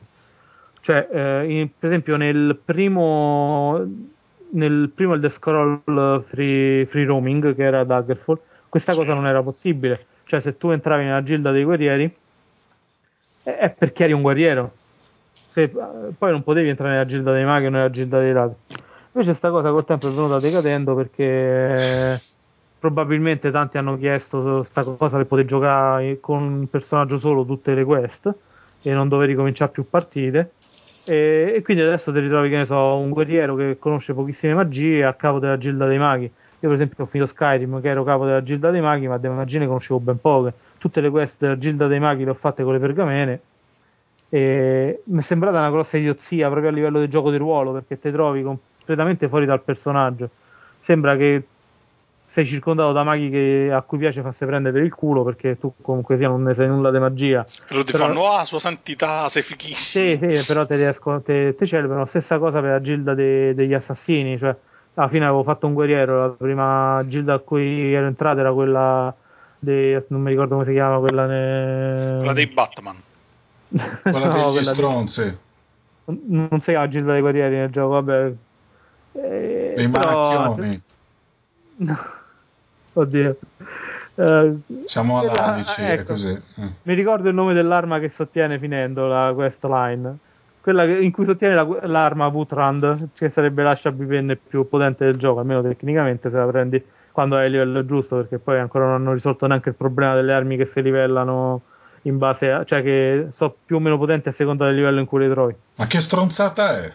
Cioè, uh, in, per esempio nel primo nel primo Elder Scroll free, free Roaming che era Daggerfall, questa cosa non era possibile. Cioè, se tu entravi nella gilda dei guerrieri è perché eri un guerriero. Se, poi non potevi entrare nella gilda dei maghi o nella gilda dei ladri. Invece sta cosa col tempo è venuta decadendo perché probabilmente tanti hanno chiesto questa cosa per poter giocare con un personaggio solo tutte le quest e non dover ricominciare più partite. E, e, quindi adesso ti ritrovi, che ne so, un guerriero che conosce pochissime magie a capo della Gilda dei Maghi. Io, per esempio, ho finito Skyrim, che ero capo della Gilda dei Maghi, ma delle magie ne conoscevo ben poche. Tutte le quest della Gilda dei Maghi le ho fatte con le pergamene. E mi è sembrata una grossa idiozia proprio a livello del gioco di ruolo perché ti trovi completamente fuori dal personaggio. Sembra che sei circondato da maghi che, a cui piace farsi prendere per il culo perché tu comunque sia non ne sai nulla di magia. Però ti però, fanno, ah, sua santità, sei fighissimo. Sì, sì, però te, riesco, te, te celebrano. Stessa cosa per la gilda de, degli assassini, cioè alla fine avevo fatto un guerriero, la prima gilda a cui ero entrato era quella de, non mi ricordo come si chiama, quella, ne... quella dei Batman. quella no, degli stronzi. Non si chiama gilda dei guerrieri nel gioco, vabbè, eh, Dei maracchioni. No. Oddio. Uh, Siamo all'Alici, ecco, così. Mm. Mi ricordo il nome dell'arma che sottiene finendo la quest line. Quella che, in cui sottiene la, l'arma Wutrand, che sarebbe l'ascia bipenne più potente del gioco, almeno tecnicamente se la prendi quando hai il livello giusto, perché poi ancora non hanno risolto neanche il problema delle armi che si livellano in base a, cioè che sono più o meno potenti a seconda del livello in cui le trovi. Ma che stronzata è?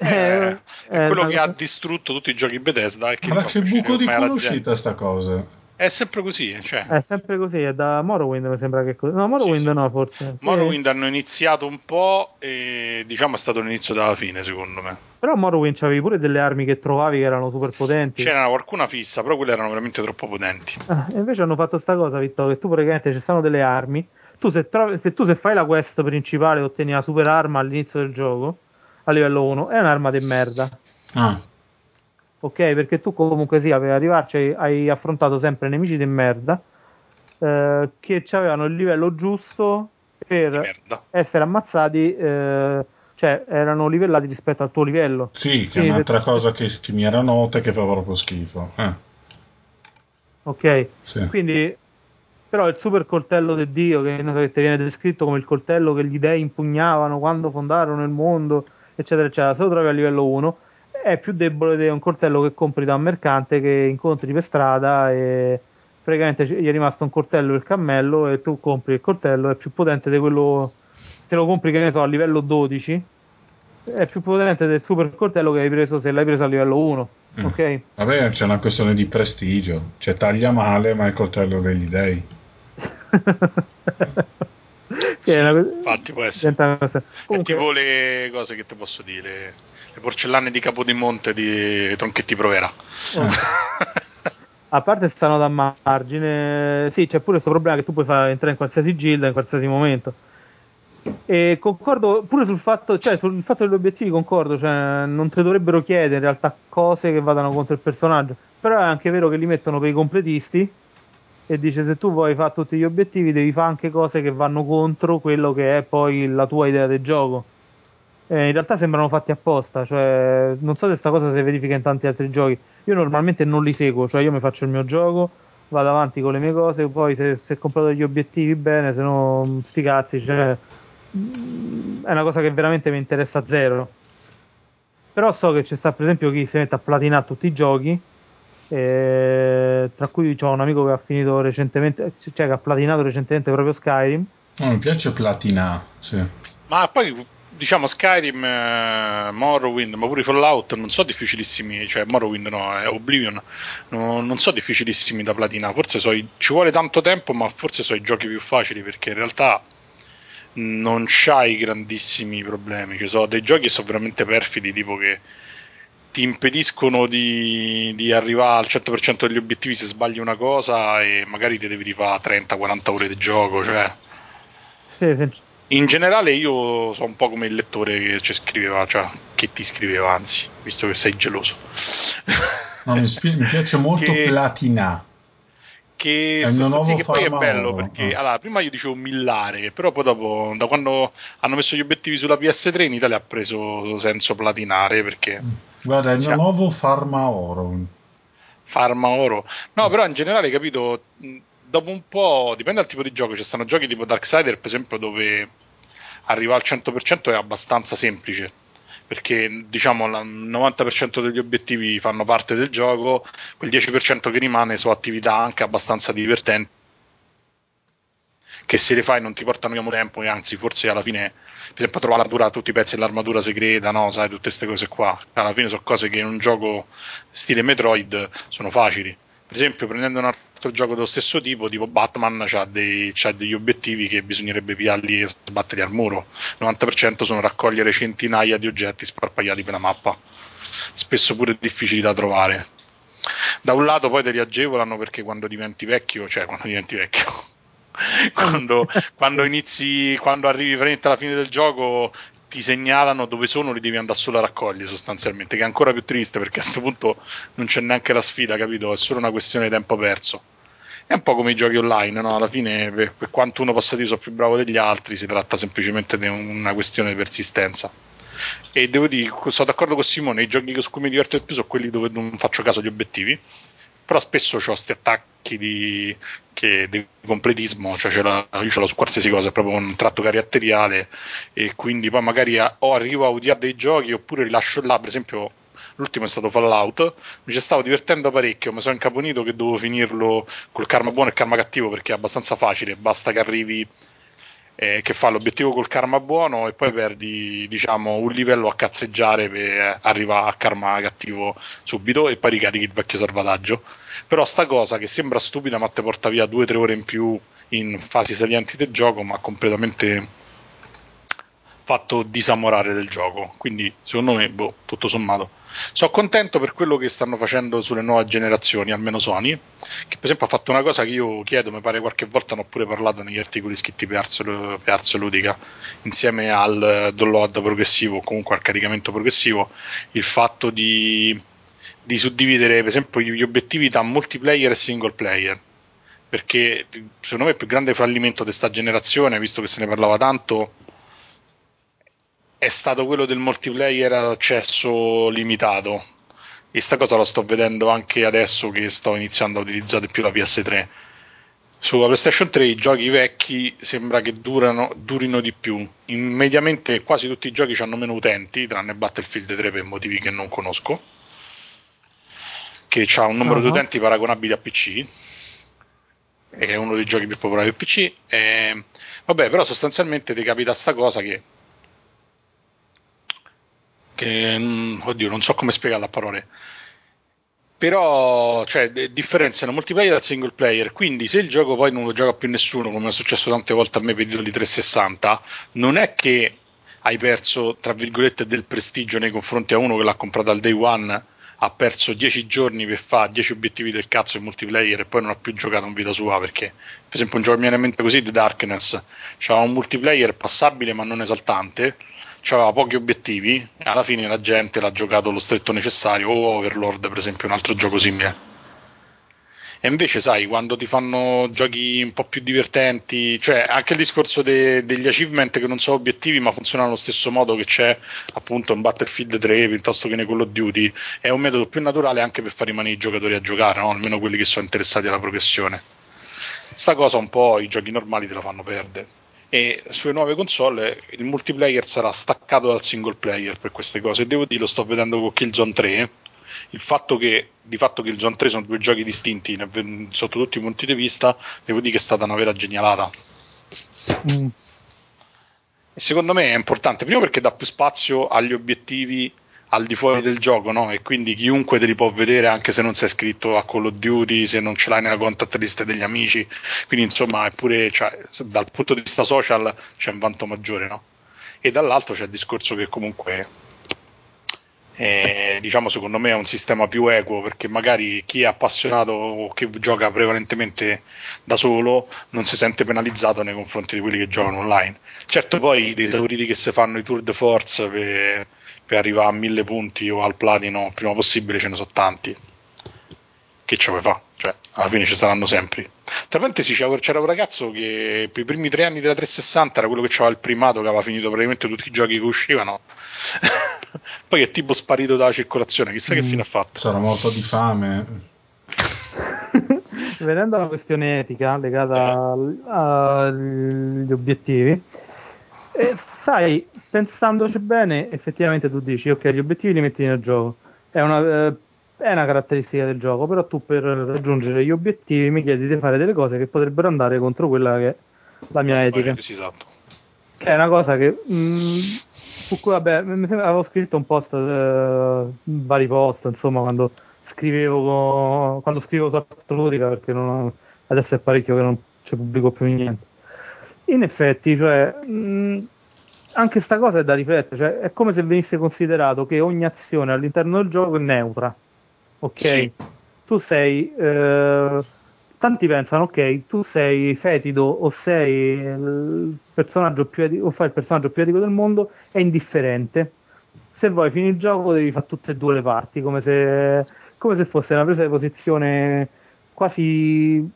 Eh, eh, è quello che ha distrutto tutti i giochi Bethesda. Che Ma che buco di culo uscita sta cosa? È sempre così, cioè. È sempre così, è da Morrowind mi sembra che così. No, Morrowind sì, sì. no, forse. Morrowind eh. hanno iniziato un po' e diciamo è stato l'inizio della fine, secondo me. Però Morrowind c'avevi pure delle armi che trovavi che erano super potenti. C'era qualcuna fissa, però quelle erano veramente troppo potenti. Ah, invece hanno fatto sta cosa, Vittorio, che tu praticamente ci stanno delle armi. Tu se, trovi, se tu se fai la quest principale ottieni la super arma all'inizio del gioco a livello 1 è un'arma di merda. Ah. Ok, perché tu comunque sia per arrivarci hai affrontato sempre nemici di merda eh, che avevano il livello giusto per essere ammazzati, eh, cioè erano livellati rispetto al tuo livello. Sì, che è un'altra cosa che, che, mi era nota e che fa proprio schifo. Eh. Ok, sì. quindi però il super coltello del dio che, che ti viene descritto come il coltello che gli dei impugnavano quando fondarono il mondo eccetera, eccetera, se lo trovi a livello 1, è più debole di un coltello che compri da un mercante che incontri per strada e praticamente gli è rimasto un coltello il cammello e tu compri il coltello è più potente di quello te lo compri che ne so a livello 12 è più potente del super coltello che hai preso se l'hai preso a livello 1 mm. ok? Vabbè c'è una questione di prestigio. Cioè taglia male ma è il coltello degli dei sì, una... infatti può essere. Comunque... è tipo le cose che ti posso dire. Le porcellane di Capodimonte di Tronchetti Provera. Oh. a parte stanno da margine. Sì c'è pure questo problema che tu puoi fare entrare in qualsiasi gilda in qualsiasi momento. E concordo pure sul fatto, cioè sul fatto degli obiettivi concordo, cioè non ti dovrebbero chiedere in realtà cose che vadano contro il personaggio, però è anche vero che li mettono per i completisti e dice se tu vuoi fare tutti gli obiettivi devi fare anche cose che vanno contro quello che è poi la tua idea del gioco. Eh, in realtà sembrano fatti apposta, cioè non so se questa cosa si verifica in tanti altri giochi. Io normalmente non li seguo, cioè io mi faccio il mio gioco, vado avanti con le mie cose, poi se, se comprato gli obiettivi bene, se no sti cazzi, cioè è una cosa che veramente mi interessa zero. Però so che c'è sta per esempio chi si mette a platinare tutti i giochi. Eh, tra cui ho un amico che ha finito recentemente, cioè che ha platinato recentemente proprio Skyrim. Oh, mi piace platina, sì. Ma poi diciamo Skyrim, eh, Morrowind, ma pure Fallout non sono difficilissimi, cioè Morrowind no, è Oblivion, no, non sono difficilissimi da platina, forse so, ci vuole tanto tempo, ma forse sono i giochi più facili perché in realtà non c'hai grandissimi problemi. Ci sono dei giochi che sono veramente perfidi, tipo che ti impediscono di, di, arrivare al 100% degli obiettivi se sbagli una cosa e magari ti devi rifare 30-40 ore di gioco. Cioè. Sì, In generale io sono un po' come il lettore che ci scriveva, cioè che ti scriveva anzi, visto che sei geloso. No, mi, spie- mi, piace molto che... platina che, sì, che poi è bello perché ah. allora, prima io dicevo millare, però poi dopo, da quando hanno messo gli obiettivi sulla PS3 in Italia ha preso senso platinare perché... Mm. Guarda, il nuovo Farma Oro. Farma Oro. No, però in generale, capito, dopo un po', dipende dal tipo di gioco, ci stanno giochi tipo Darksider, per esempio, dove arrivare al 100% è abbastanza semplice perché diciamo il 90% degli obiettivi fanno parte del gioco, quel 10% che rimane sono attività anche abbastanza divertenti che se le fai non ti portano via tempo e anzi forse alla fine per esempio trovare l'armatura, tutti i pezzi dell'armatura segreta, no, sai, tutte queste cose qua. Alla fine sono cose che in un gioco stile Metroid sono facili. Per esempio prendendo un altro gioco dello stesso tipo tipo Batman c'ha, dei, c'ha degli obiettivi che bisognerebbe piarli e sbatterli al muro. Il 90% sono raccogliere centinaia di oggetti sparpagliati per la mappa. Spesso pure difficili da trovare. Da un lato poi te li agevolano perché quando diventi vecchio cioè quando diventi vecchio quando, quando, inizi, quando arrivi veramente alla fine del gioco, ti segnalano dove sono, li devi andare solo a raccogliere sostanzialmente, che è ancora più triste perché a questo punto non c'è neanche la sfida, capito? È solo una questione di tempo perso. È un po' come i giochi online, no? Alla fine, per, per quanto uno possa dire sono più bravo degli altri, si tratta semplicemente di una questione di persistenza. E devo dire, sono d'accordo con Simone, i giochi su cui mi diverto di più sono quelli dove non faccio caso agli obiettivi però spesso ho questi attacchi di, che, di completismo, cioè ce io ce l'ho su qualsiasi cosa, è proprio un tratto caratteriale e quindi poi magari a, o arrivo a odiare dei giochi oppure li lascio là, per esempio l'ultimo è stato Fallout, mi ci stavo divertendo parecchio, mi sono incaponito che dovevo finirlo col karma buono e karma cattivo perché è abbastanza facile, basta che arrivi eh, che fa l'obiettivo col karma buono e poi perdi diciamo un livello a cazzeggiare per arrivare a karma cattivo subito e poi ricarichi il vecchio salvataggio. Però sta cosa che sembra stupida ma ti porta via 2-3 ore in più in fasi salienti del gioco ma completamente fatto disamorare del gioco. Quindi secondo me boh, tutto sommato. Sono contento per quello che stanno facendo sulle nuove generazioni, almeno Sony, che per esempio ha fatto una cosa che io chiedo, mi pare qualche volta ne ho pure parlato negli articoli scritti per Arzo Ludica, insieme al download progressivo o comunque al caricamento progressivo, il fatto di, di suddividere per esempio gli obiettivi da multiplayer e single player. Perché secondo me il più grande fallimento di questa generazione, visto che se ne parlava tanto, è stato quello del multiplayer ad accesso limitato. E sta cosa la sto vedendo anche adesso che sto iniziando a utilizzare più la PS3. Sulla PlayStation 3 i giochi vecchi sembra che durano, durino di più. In, mediamente quasi tutti i giochi hanno meno utenti, tranne Battlefield 3 per motivi che non conosco, che ha un numero uh-huh. di utenti paragonabile a PC, è uno dei giochi più popolari del PC. E, vabbè, però sostanzialmente ti capita sta cosa che, che mm, oddio, non so come spiegarla a parole però cioè, differenziano multiplayer dal single player. Quindi se il gioco poi non lo gioca più nessuno come è successo tante volte a me per i titoli 360 non è che hai perso tra virgolette del prestigio nei confronti a uno che l'ha comprato al day one ha perso 10 giorni per fare 10 obiettivi del cazzo in multiplayer e poi non ha più giocato in vita sua perché per esempio un gioco mi viene in mente così The Darkness. C'era un multiplayer passabile ma non esaltante aveva pochi obiettivi alla fine la gente l'ha giocato lo stretto necessario o Overlord per esempio un altro gioco simile. E invece sai quando ti fanno giochi un po' più divertenti cioè anche il discorso de- degli achievement che non sono obiettivi ma funzionano allo stesso modo che c'è appunto in Battlefield 3 piuttosto che nei Call of Duty è un metodo più naturale anche per far rimanere i giocatori a giocare no? almeno quelli che sono interessati alla progressione. Sta cosa un po' i giochi normali te la fanno perdere e sulle nuove console il multiplayer sarà staccato dal single player per queste cose. Devo dire, lo sto vedendo con Killzone 3. Il fatto che di fatto Killzone 3 sono due giochi distinti sotto tutti i punti di vista, devo dire che è stata una vera genialata. Mm. E secondo me è importante, prima perché dà più spazio agli obiettivi al di fuori del gioco, no? E quindi chiunque te li può vedere anche se non sei iscritto a Call of Duty, se non ce l'hai nella contact list degli amici. Quindi, insomma, pure cioè, dal punto di vista social c'è un vanto maggiore, no? E dall'altro c'è il discorso che comunque eh, diciamo secondo me è un sistema più equo perché magari chi è appassionato o che gioca prevalentemente da solo non si sente penalizzato nei confronti di quelli che giocano online. Certo poi dei esauriti che si fanno i tour de force per, per arrivare a mille punti o al platino il prima possibile ce ne sono tanti. Che ce vuoi fa? Cioè, alla fine ci saranno sempre. Tra parentesi c'era un ragazzo che per i primi tre anni della 360 era quello che aveva il primato che aveva finito praticamente tutti i giochi che uscivano poi è tipo sparito dalla circolazione, chissà mm, che fine ha fatto. Sarà morto di fame. Venendo alla questione etica legata eh. agli obiettivi, eh, sai, pensandoci bene, effettivamente tu dici, ok, gli obiettivi li metti nel gioco, è una, eh, è una caratteristica del gioco, però tu per raggiungere gli obiettivi mi chiedi di fare delle cose che potrebbero andare contro quella che è la mia etica. Esatto. Che è una cosa che mh, mm, su cui vabbè, mi sembra, avevo scritto un post, eh, vari post, insomma, quando scrivevo quando scrivo su Astrotica, perché non, adesso è parecchio che non ci pubblico più niente. In effetti, cioè, mh, anche sta cosa è da riflettere, cioè, è come se venisse considerato che ogni azione all'interno del gioco è neutra. Ok? Sì. Tu sei eh, tanti pensano, ok, tu sei fetido o sei il personaggio più etico, o fai il personaggio più etico del mondo, è indifferente. Se vuoi finire il gioco devi fare tutte e due le parti, come se, come se fosse una presa di posizione quasi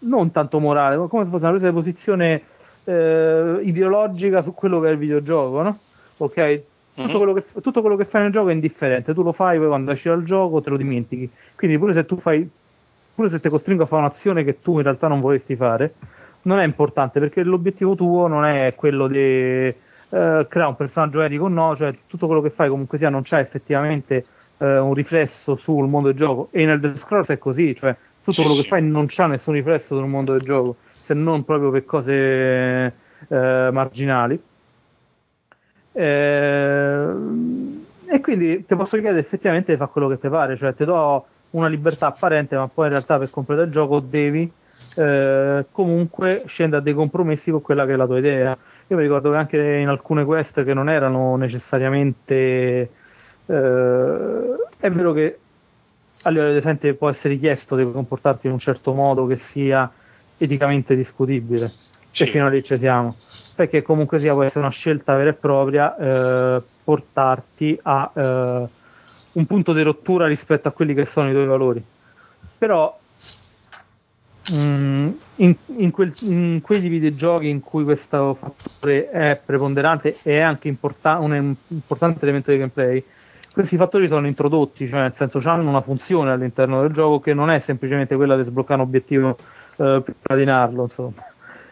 non tanto morale, ma come se fosse una presa di posizione eh, ideologica su quello che è il videogioco, no? Ok? Tutto, mm-hmm. quello che, tutto quello che fai nel gioco è indifferente, tu lo fai, poi quando esci dal gioco te lo dimentichi. Quindi pure se tu fai pure se ti costringo a fare un'azione che tu in realtà non vorresti fare, non è importante perché l'obiettivo tuo non è quello di eh, creare un personaggio etico o no, cioè tutto quello che fai comunque sia non c'è effettivamente eh, un riflesso sul mondo del gioco e nel The Scrolls è così, cioè tutto sì, quello sì. che fai non c'ha nessun riflesso sul mondo del gioco, se non proprio per cose eh, marginali. Eh, e quindi ti posso chiedere effettivamente di fare quello che ti pare, cioè ti do una libertà apparente, ma poi in realtà per completare il gioco devi eh, comunque scendere a dei compromessi con quella che è la tua idea. Io mi ricordo che anche in alcune quest che non erano necessariamente eh, è vero che a livello decente può essere richiesto di comportarti in un certo modo che sia eticamente discutibile. Sì. E fino a lì ci siamo. Perché comunque sia può essere una scelta vera e propria eh, portarti a eh, un punto di rottura rispetto a quelli che sono i tuoi valori. Però mm, in, in, quel, in, quei videogiochi in cui questo fattore è preponderante e è anche importa- un importante elemento di gameplay, questi fattori sono introdotti, cioè nel senso hanno una funzione all'interno del gioco che non è semplicemente quella di sbloccare un obiettivo eh, per platinarlo, insomma.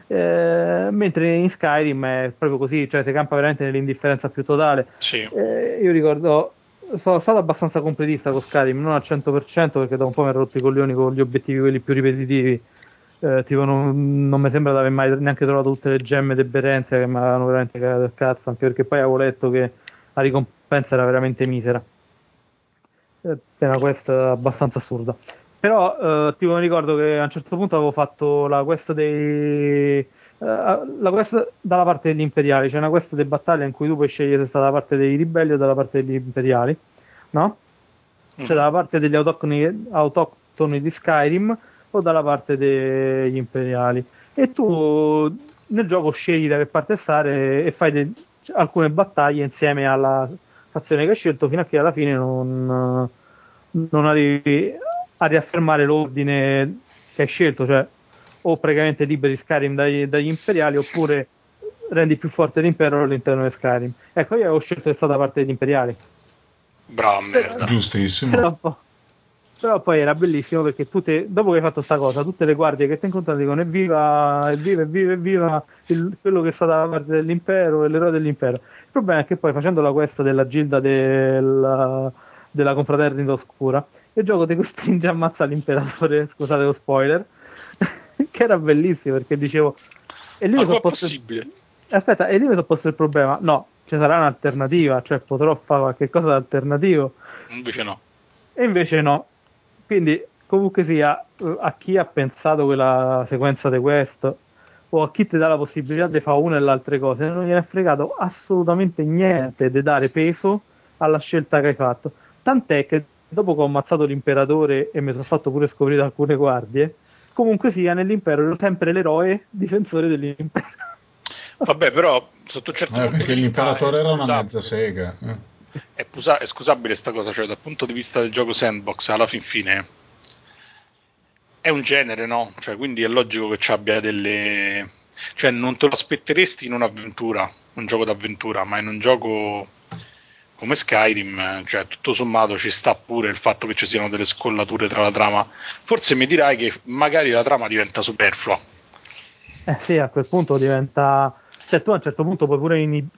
Eh, mentre in Skyrim è proprio così, cioè si campa veramente nell'indifferenza più totale. Sì. Eh, io ricordo, sono stato abbastanza completista con Skyrim, non al 100% perché da un po' mi ero rotto i coglioni con gli obiettivi quelli più ripetitivi. Eh, tipo non, non, mi sembra di aver mai neanche trovato tutte le gemme deberenze che mi avevano veramente cagato il cazzo, anche perché poi avevo letto che la ricompensa era veramente misera. Era questa abbastanza assurda. Però eh, tipo mi ricordo che a un certo punto avevo fatto la quest dei Uh, la quest dalla parte degli imperiali, c'è cioè una quest di battaglia in cui tu puoi scegliere se sta dalla parte dei ribelli o dalla parte degli imperiali, no? Cioè dalla parte degli autoctoni, autoctoni, di Skyrim o dalla parte degli imperiali. E tu nel gioco scegli da che parte stare e fai de- alcune battaglie insieme alla fazione che hai scelto fino a che alla fine non, non arrivi a riaffermare l'ordine che hai scelto, cioè o praticamente liberi Skyrim dagli, dagli imperiali oppure rendi più forte l'impero all'interno di Skyrim. Ecco, io avevo scelto di stare da parte degli imperiali. Brava merda. Giustissimo. Però, però, poi era bellissimo perché tutte, dopo che hai fatto questa cosa, tutte le guardie che ti incontrano dicono evviva, evviva, evviva, evviva il, quello che sta dalla parte dell'impero e l'eroe dell'impero. Il problema è che poi facendo la quest della gilda del, della confraternita oscura, il gioco ti costringe a ammazzare l'imperatore, scusate lo spoiler, che era bellissimo perché dicevo... E lì Ma è possibile? Aspetta, e lì mi sono posto il problema, no, ci sarà un'alternativa, cioè potrò fare qualche cosa d'alternativo. Invece no. E invece no. Quindi, comunque sia, a chi ha pensato quella sequenza di questo, o a chi ti dà la possibilità di fare una e l'altra cose, non gli è fregato assolutamente niente di dare peso alla scelta che hai fatto. Tant'è che dopo che ho ammazzato l'imperatore e mi sono fatto pure scoprire alcune guardie, comunque sia nell'impero ero sempre l'eroe difensore dell'impero. Vabbè, però sotto certo eh, perché l'imperatore era una mezza sega. Eh. È, pusa- è scusabile questa cosa, cioè dal punto di vista del gioco sandbox, alla fin fine è un genere, no? Cioè, quindi è logico che ci abbia delle cioè non te lo aspetteresti in un'avventura, un gioco d'avventura, ma in un gioco come Skyrim, cioè tutto sommato ci sta pure il fatto che ci siano delle scollature tra la trama. Forse mi dirai che magari la trama diventa superflua. Eh sì, a quel punto diventa. Cioè, tu a un certo punto puoi pure inib...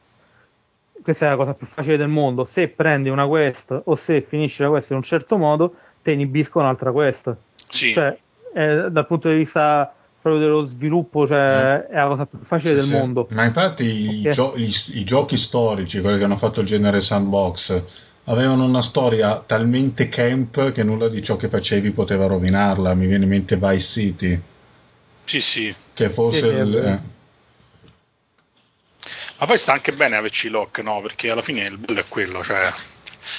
Questa è la cosa più facile del mondo. Se prendi una quest o se finisci la quest in un certo modo, te inibisco un'altra quest. Sì. Cioè, eh, dal punto di vista proprio dello sviluppo, cioè eh. è la cosa più facile sì, del sì. mondo. Ma infatti okay. i, gio- i, i, giochi storici, quelli che hanno fatto il genere sandbox, avevano una storia talmente camp che nulla di ciò che facevi poteva rovinarla. Mi viene in mente Vice City. Sì, sì. Che forse... Sì, il, eh. Ma poi sta anche bene averci lock, no? Perché alla fine il bello è quello, cioè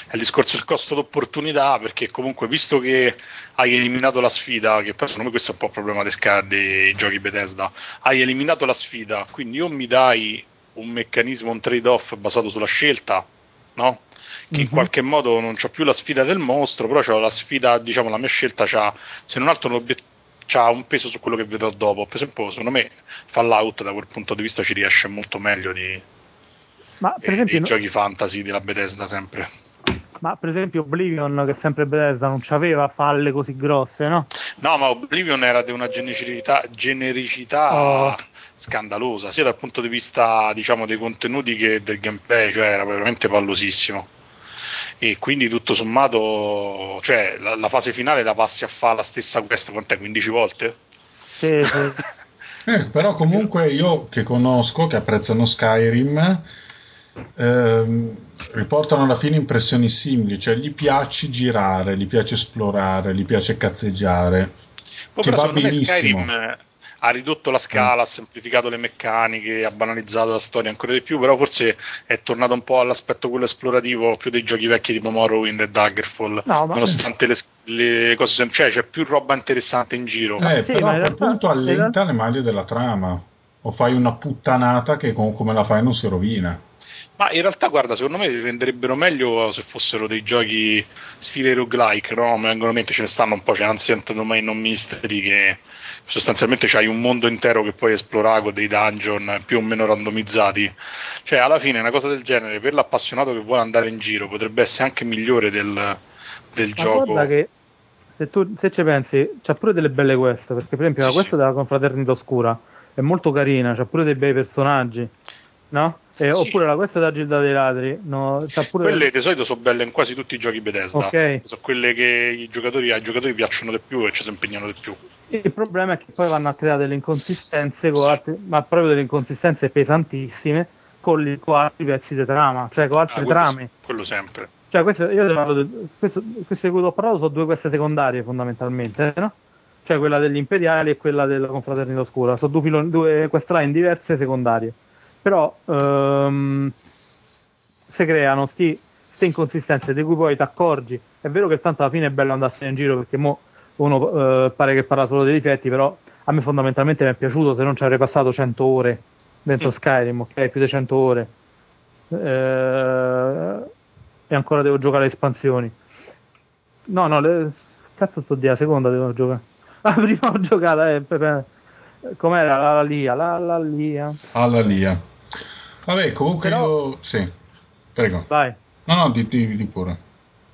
è il discorso del costo d'opportunità perché comunque visto che hai eliminato la sfida che poi secondo me questo è un po' il problema dei, dei giochi Bethesda hai eliminato la sfida quindi o mi dai un meccanismo un trade off basato sulla scelta no? che in mhm. qualche modo non c'ho più la sfida del mostro però c'ho la sfida diciamo la mia scelta c'ha se non altro ha un peso su quello che vedrò dopo. Per esempio, secondo me Fallout da quel punto di vista ci riesce molto meglio di, Ma, per esempio, no... giochi fantasy della Bethesda sempre. Ma per esempio Oblivion, che è sempre Bethesda, non aveva falle così grosse, no? No, ma Oblivion era di una genericità, genericità oh. scandalosa, sia dal punto di vista diciamo, dei contenuti che del gameplay, cioè era veramente pallosissimo. E quindi tutto sommato, cioè, la, la fase finale la passi a fare la stessa questa, quant'è? 15 volte? Sì, sì. eh, però comunque io che conosco, che apprezzano Skyrim, ehm, riportano alla fine impressioni simili, cioè gli piace girare, gli piace esplorare, gli piace cazzeggiare. Poi che va benissimo. Skyrim eh, ha ridotto la scala, mm. ha semplificato le meccaniche, ha banalizzato la storia ancora di più, però forse è tornato un po' all'aspetto quello esplorativo più dei giochi vecchi tipo Morrowind e Daggerfall, no, nonostante le, le, cose semplici, cioè c'è più roba interessante in giro. Eh, sì, però a quel punto allenta le maglie della trama, o fai una puttanata che come la fai non si rovina. Ma in realtà, guarda, secondo me renderebbero meglio se fossero dei giochi stile roguelike, no? Mi vengono in mente, ce ne stanno un po', c'è Ancient Domain Non Mystery che sostanzialmente c'hai un mondo intero che puoi esplorare con dei dungeon più o meno randomizzati. Cioè, alla fine una cosa del genere, per l'appassionato che vuole andare in giro, potrebbe essere anche migliore del, del Ma gioco. guarda che se tu se ci pensi, c'ha pure delle belle quest, perché per esempio Sì, la quest sì. della confraternita oscura è molto carina, c'ha pure dei bei personaggi, no? E- Sì. Oppure la quest della Gilda dei Ladri, no? Pure... Quelle di solito sono belle in quasi tutti i giochi Bethesda. Ok. Sono quelle che i giocatori, ai giocatori piacciono di più e ci si impegnano di più. Il problema è che poi vanno a creare delle inconsistenze, con Sì. altri- ma proprio delle inconsistenze pesantissime, con, li- con altri pezzi di trama, cioè con Ah, altre quello, trame. quello sempre. Cioè, questo, io parlo questo, queste di cui ho parlato sono due queste secondarie fondamentalmente, no? Cioè quella degli imperiali e quella della confraternita oscura. Sono due, due quest line diverse secondarie. Però ehm, si creano sti, ste inconsistenze di cui poi ti accorgi. È vero che tanto alla fine è bello andarsene in giro perché mo uno eh, pare che parla solo dei difetti, però a me fondamentalmente mi è piaciuto se non ci avrei passato 100 ore dentro Mm. Skyrim, ok? Più di 100 ore. Eh, e ancora devo giocare espansioni. No, no, le... cazzo sto di la seconda devo giocare. Ah, prima ho giocato, eh, com'era la, la Lia, la, la Lia. Alla Lia. Vabbè, comunque Però- io... Sì, prego. Vai. No, no, di, di, di pure.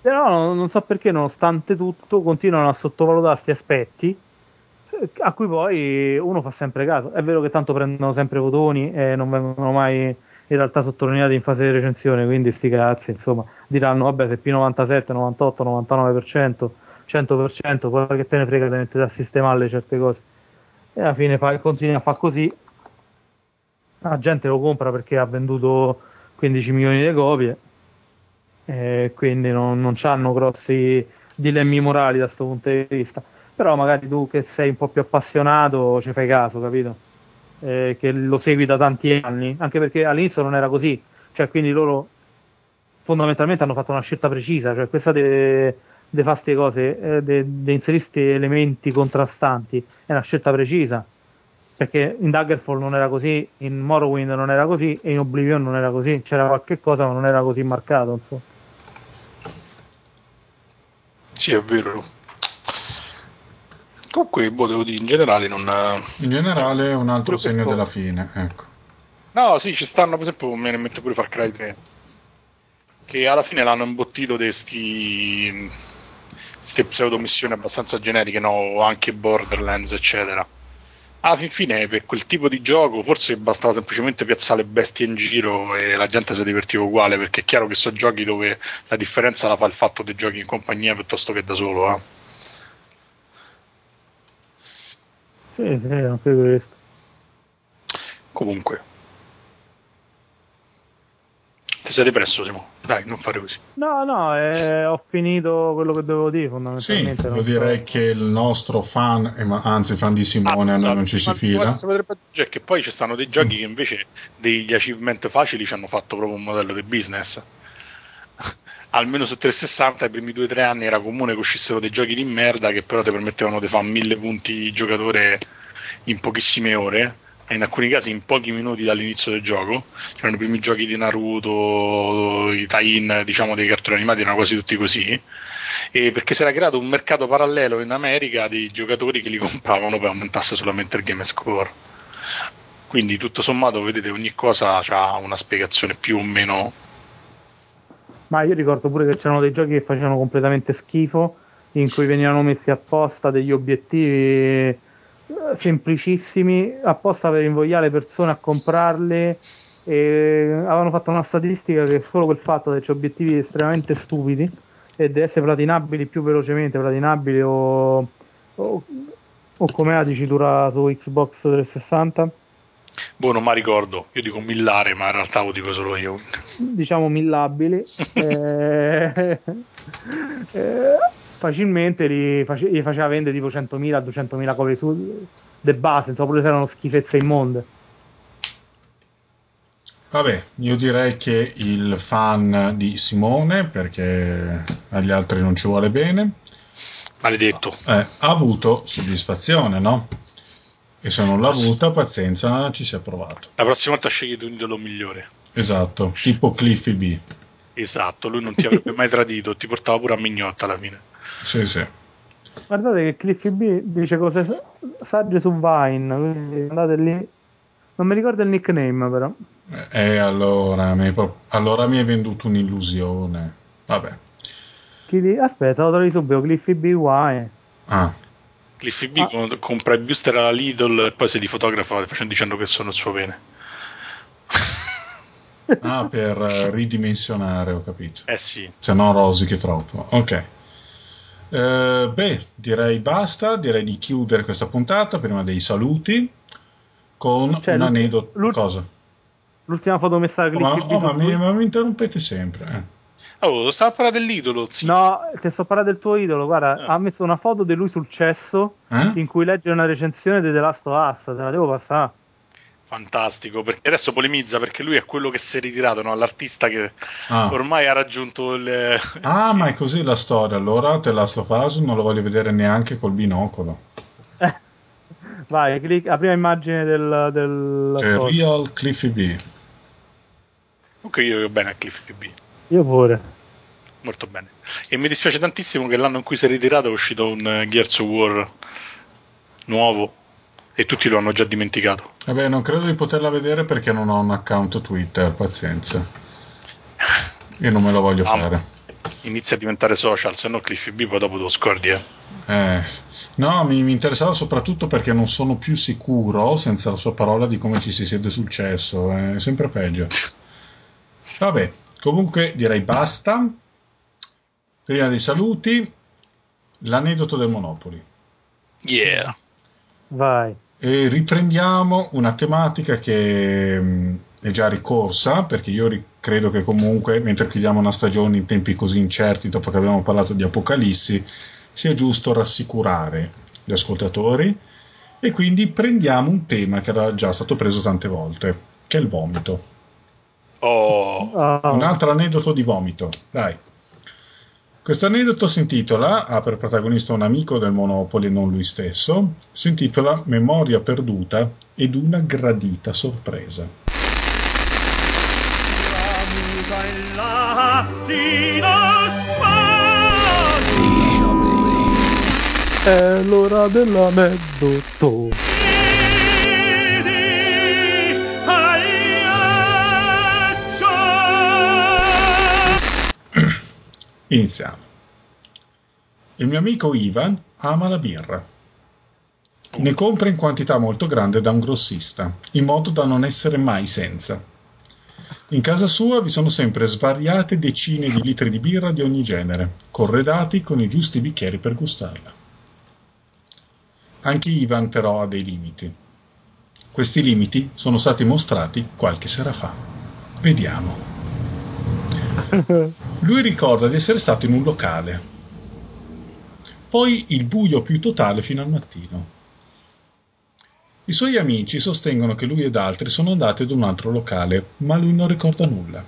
Però non, non so perché, nonostante tutto, continuano a sottovalutare questi aspetti eh, a cui poi uno fa sempre caso. È vero che tanto prendono sempre votoni e non vengono mai in realtà sottolineati in fase di recensione, quindi sti cazzi, insomma, diranno vabbè se P97, 98, 99%, 100%, poi che te ne frega di mettere a sistemare certe cose. E alla fine fa, continui a fare così, la gente lo compra perché ha venduto 15 milioni di copie e quindi non, non hanno grossi dilemmi morali da questo punto di vista. Però magari tu che sei un po' più appassionato ci fai caso, capito? Eh, che lo segui da tanti anni, anche perché all'inizio non era così, cioè quindi loro fondamentalmente hanno fatto una scelta precisa, cioè questa di fare queste cose, di inserire questi elementi contrastanti, è una scelta precisa, perché in Daggerfall non era così, in Morrowind non era così e in Oblivion non era così, c'era qualche cosa ma non era così marcato, insomma. Sì, è vero. Comunque, boh, devo dire, in generale non... In generale è un altro segno della fine, ecco. No, sì, ci stanno, per esempio, me ne mette pure Far Cry 3. Che alla fine l'hanno imbottito di sti... ste pseudo missioni abbastanza generiche, no? O anche Borderlands, eccetera. Alla fin fine, per quel tipo di gioco, forse bastava semplicemente piazzare le bestie in giro e la gente si divertiva uguale, perché è chiaro che sono giochi dove la differenza la fa il fatto dei giochi in compagnia piuttosto che da solo, eh. Sì, sì, anche questo. Comunque. Ti sei depresso, Simo? Dai, non fare così. No, no, eh, ho finito quello che dovevo dire Sì, fondamentalmente. io non so- direi che il nostro fan, anzi fan di Simone, a noi non ci si Ma fila. quello che si potrebbe aggiungere è che poi ci stanno dei giochi che invece degli achievement facili ci hanno fatto proprio un modello di business. Almeno su 360 i primi 2-3 anni era comune che uscissero dei giochi di merda che però ti permettevano di fare mille punti giocatore in pochissime ore e in alcuni casi in pochi minuti dall'inizio del gioco. C'erano i primi giochi di Naruto, i tie-in diciamo dei cartoni animati erano quasi tutti così. E perché si era creato un mercato parallelo in America di giocatori che li compravano per aumentasse solamente il game score. Quindi tutto sommato, vedete, ogni cosa ha una spiegazione più o meno. Ma io ricordo pure che c'erano dei giochi che facevano completamente schifo, in cui venivano messi apposta degli obiettivi semplicissimi, apposta per invogliare le persone a comprarle. E avevano fatto una statistica che solo quel fatto che c'è obiettivi estremamente stupidi e di essere platinabili più velocemente, platinabili o, o, o come la dicitura su Xbox 360, Boh, non mi ricordo, io dico millare, ma in realtà lo dico solo io. diciamo millabili eh, eh, facilmente li, face- gli faceva vendere tipo 100.000 200.000 copie su de base insomma pure se erano schifezze immonde Vabbè, io direi che il fan di Simone, perché agli altri non ci vuole bene, Maledetto. eh, ha avuto soddisfazione, no? E se non l'ha avuta, pazienza, ci si è provato. La prossima volta scegli un idolo migliore. Esatto, tipo Cliffy B. Esatto, lui non ti avrebbe mai tradito, ti portava pure a mignotta alla fine. Sì, sì. Guardate che Cliffy B dice cose sa- sagge su Vine, quindi andate lì. Non mi ricordo il nickname però. E allora mi, hai pro- allora mi hai venduto un'illusione. Vabbè. Di- Aspetta, lo trovi subito, Cliffy B Wine. Ah, Cliffy B Ah. com- compra il booster alla Lidl e poi si di fotografa facendo dicendo che sono il suo pene. ah, per eh, ridimensionare, ho capito. Eh sì. Se no rosichi troppo. Ok. Eh, beh, direi basta, direi di chiudere questa puntata prima dei saluti con Cioè, un aneddoto. l'ult- Cosa? L'ultima foto messa da Oh, ma, oh, ma mi, ma mi interrompete sempre. eh. Oh, stava a parlare dell'idolo, sì. No, ti sto parlando del tuo idolo. Guarda, Eh. ha messo una foto di lui sul cesso Eh? in cui legge una recensione di The Last of Us. Te la devo passare. Fantastico, perché adesso polemizza perché lui è quello che si è ritirato, no? l'artista che Ah. ormai ha raggiunto il... Ah, ma è così la storia. Allora te la sto facendo, non lo voglio vedere neanche col binocolo. Vai, clic- la prima immagine del. del C'è foto. Real Cliffy B. Comunque io io bene a Cliffy B, Io pure. molto bene. E mi dispiace tantissimo che l'anno in cui si è ritirato è uscito un eh, Gears of War nuovo e tutti lo hanno già dimenticato. Vabbè, non credo di poterla vedere perché non ho un account Twitter, pazienza. E non me lo voglio Ah, fare. Inizia a diventare social, se no Cliffy B poi dopo lo scordi, eh. Eh, no, mi, mi interessava soprattutto perché non sono più sicuro, senza la sua parola, di come ci si siede sul cesso. È sempre peggio. Vabbè, comunque direi basta. Prima dei saluti, l'aneddoto del Monopoli. Yeah. Vai. E riprendiamo una tematica che mh, è già ricorsa, perché io ri- credo che comunque, mentre chiudiamo una stagione in tempi così incerti, dopo che abbiamo parlato di Apocalissi, sia giusto rassicurare gli ascoltatori e quindi prendiamo un tema che era già stato preso tante volte, che è il vomito. Oh, Ah, Un altro aneddoto di vomito, dai. Questo aneddoto si intitola, ha per protagonista un amico del Monopoli, non lui stesso, si intitola Memoria perduta ed una gradita sorpresa. È l'ora dell'aneddoto. Iniziamo. Il mio amico Ivan ama la birra. Ne compra in quantità molto grande da un grossista, in modo da non essere mai senza. In casa sua vi sono sempre svariate decine di litri di birra di ogni genere, corredati con i giusti bicchieri per gustarla. Anche Ivan però ha dei limiti. Questi limiti sono stati mostrati qualche sera fa. Vediamo. Lui ricorda di essere stato in un locale. Poi il buio più totale fino al mattino. I suoi amici sostengono che lui ed altri sono andati ad un altro locale, ma lui non ricorda nulla.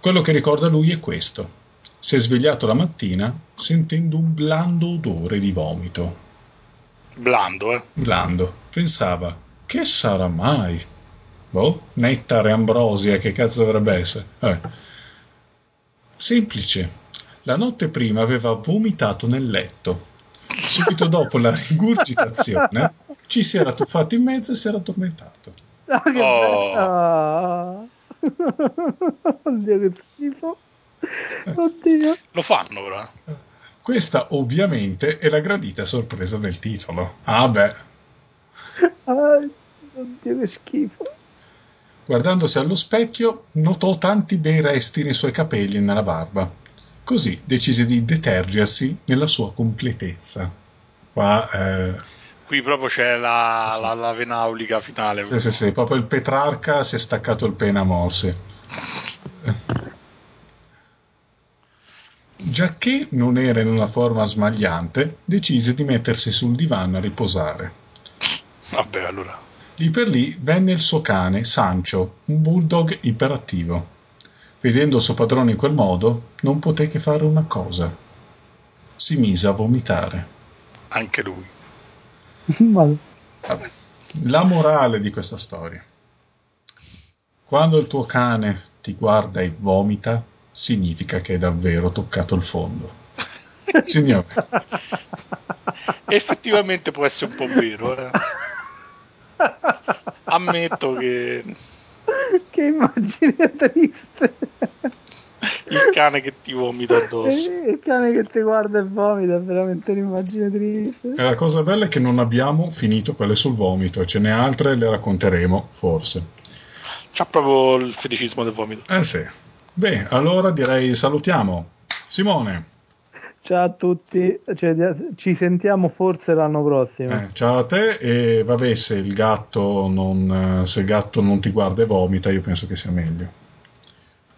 Quello che ricorda lui è questo. Si è svegliato la mattina sentendo un blando odore di vomito. blando, eh. Blando. Pensava, che sarà mai? Boh, nettare, ambrosia, che cazzo dovrebbe essere? Eh. Semplice. La notte prima aveva vomitato nel letto. Subito dopo la rigurgitazione ci si era tuffato in mezzo e si era addormentato. Ah, che Oh. Oddio, che schifo. Oddio. Lo fanno però. eh. Questa ovviamente è la gradita sorpresa del titolo. Ah beh, Ah, oddio, che schifo. Guardandosi allo specchio notò tanti bei resti nei suoi capelli e nella barba. Così decise di detergersi nella sua completezza. Qua, eh, Qui proprio c'è la, Sì, sì. la, la vena aulica finale. sì, sì, sì, proprio il Petrarca si è staccato il pene a morsi. Giacché non era in una forma smagliante, decise di mettersi sul divano a riposare. Vabbè, allora. Lì per lì venne il suo cane, Sancho, un bulldog iperattivo. Vedendo il suo padrone in quel modo, non poté che fare una cosa. Si mise a vomitare. Anche lui. Vabbè. La morale di questa storia. Quando il tuo cane ti guarda e vomita, significa che hai davvero toccato il fondo. Signore. Effettivamente può essere un po' vero. Eh. Ammetto che... Che immagine triste. Il cane che ti vomita addosso. Il cane che ti guarda e vomita è veramente un'immagine triste. E la cosa bella è che non abbiamo finito quelle sul vomito, ce n'è altre, le racconteremo forse. C'ha proprio il feticismo del vomito. Eh sì. Beh, allora direi salutiamo. Simone. Ciao a tutti, cioè, ci sentiamo forse l'anno prossimo. Eh, ciao a te e vabbè se il, gatto non, se il gatto non ti guarda e vomita io penso che sia meglio.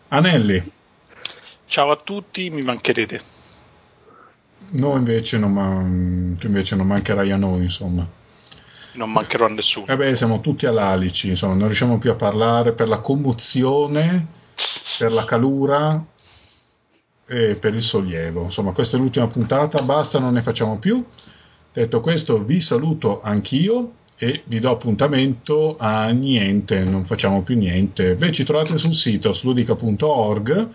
Anelli. Ciao a tutti, mi mancherete. No, invece non, man- tu invece non mancherai a noi, insomma. Non mancherò a nessuno. Eh beh, siamo tutti all'alici, insomma, non riusciamo più a parlare per la commozione, per la calura e per il sollievo. Insomma, questa è l'ultima puntata, basta, non ne facciamo più. Detto questo, vi saluto anch'io e vi do appuntamento a niente, non facciamo più niente. Beh, ci trovate sul sito arsludica.org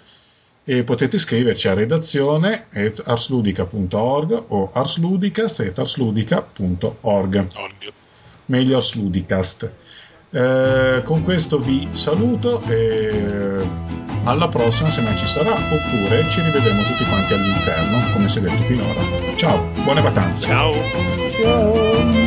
e potete scriverci a redazione at arsludica.org o arsludicast.arsludica.org. Meglio arsludicast. Eh, con questo vi saluto e alla prossima se mai ci sarà oppure ci rivedremo tutti quanti all'inferno come si è detto finora. Ciao buone vacanze. Ciao, ciao.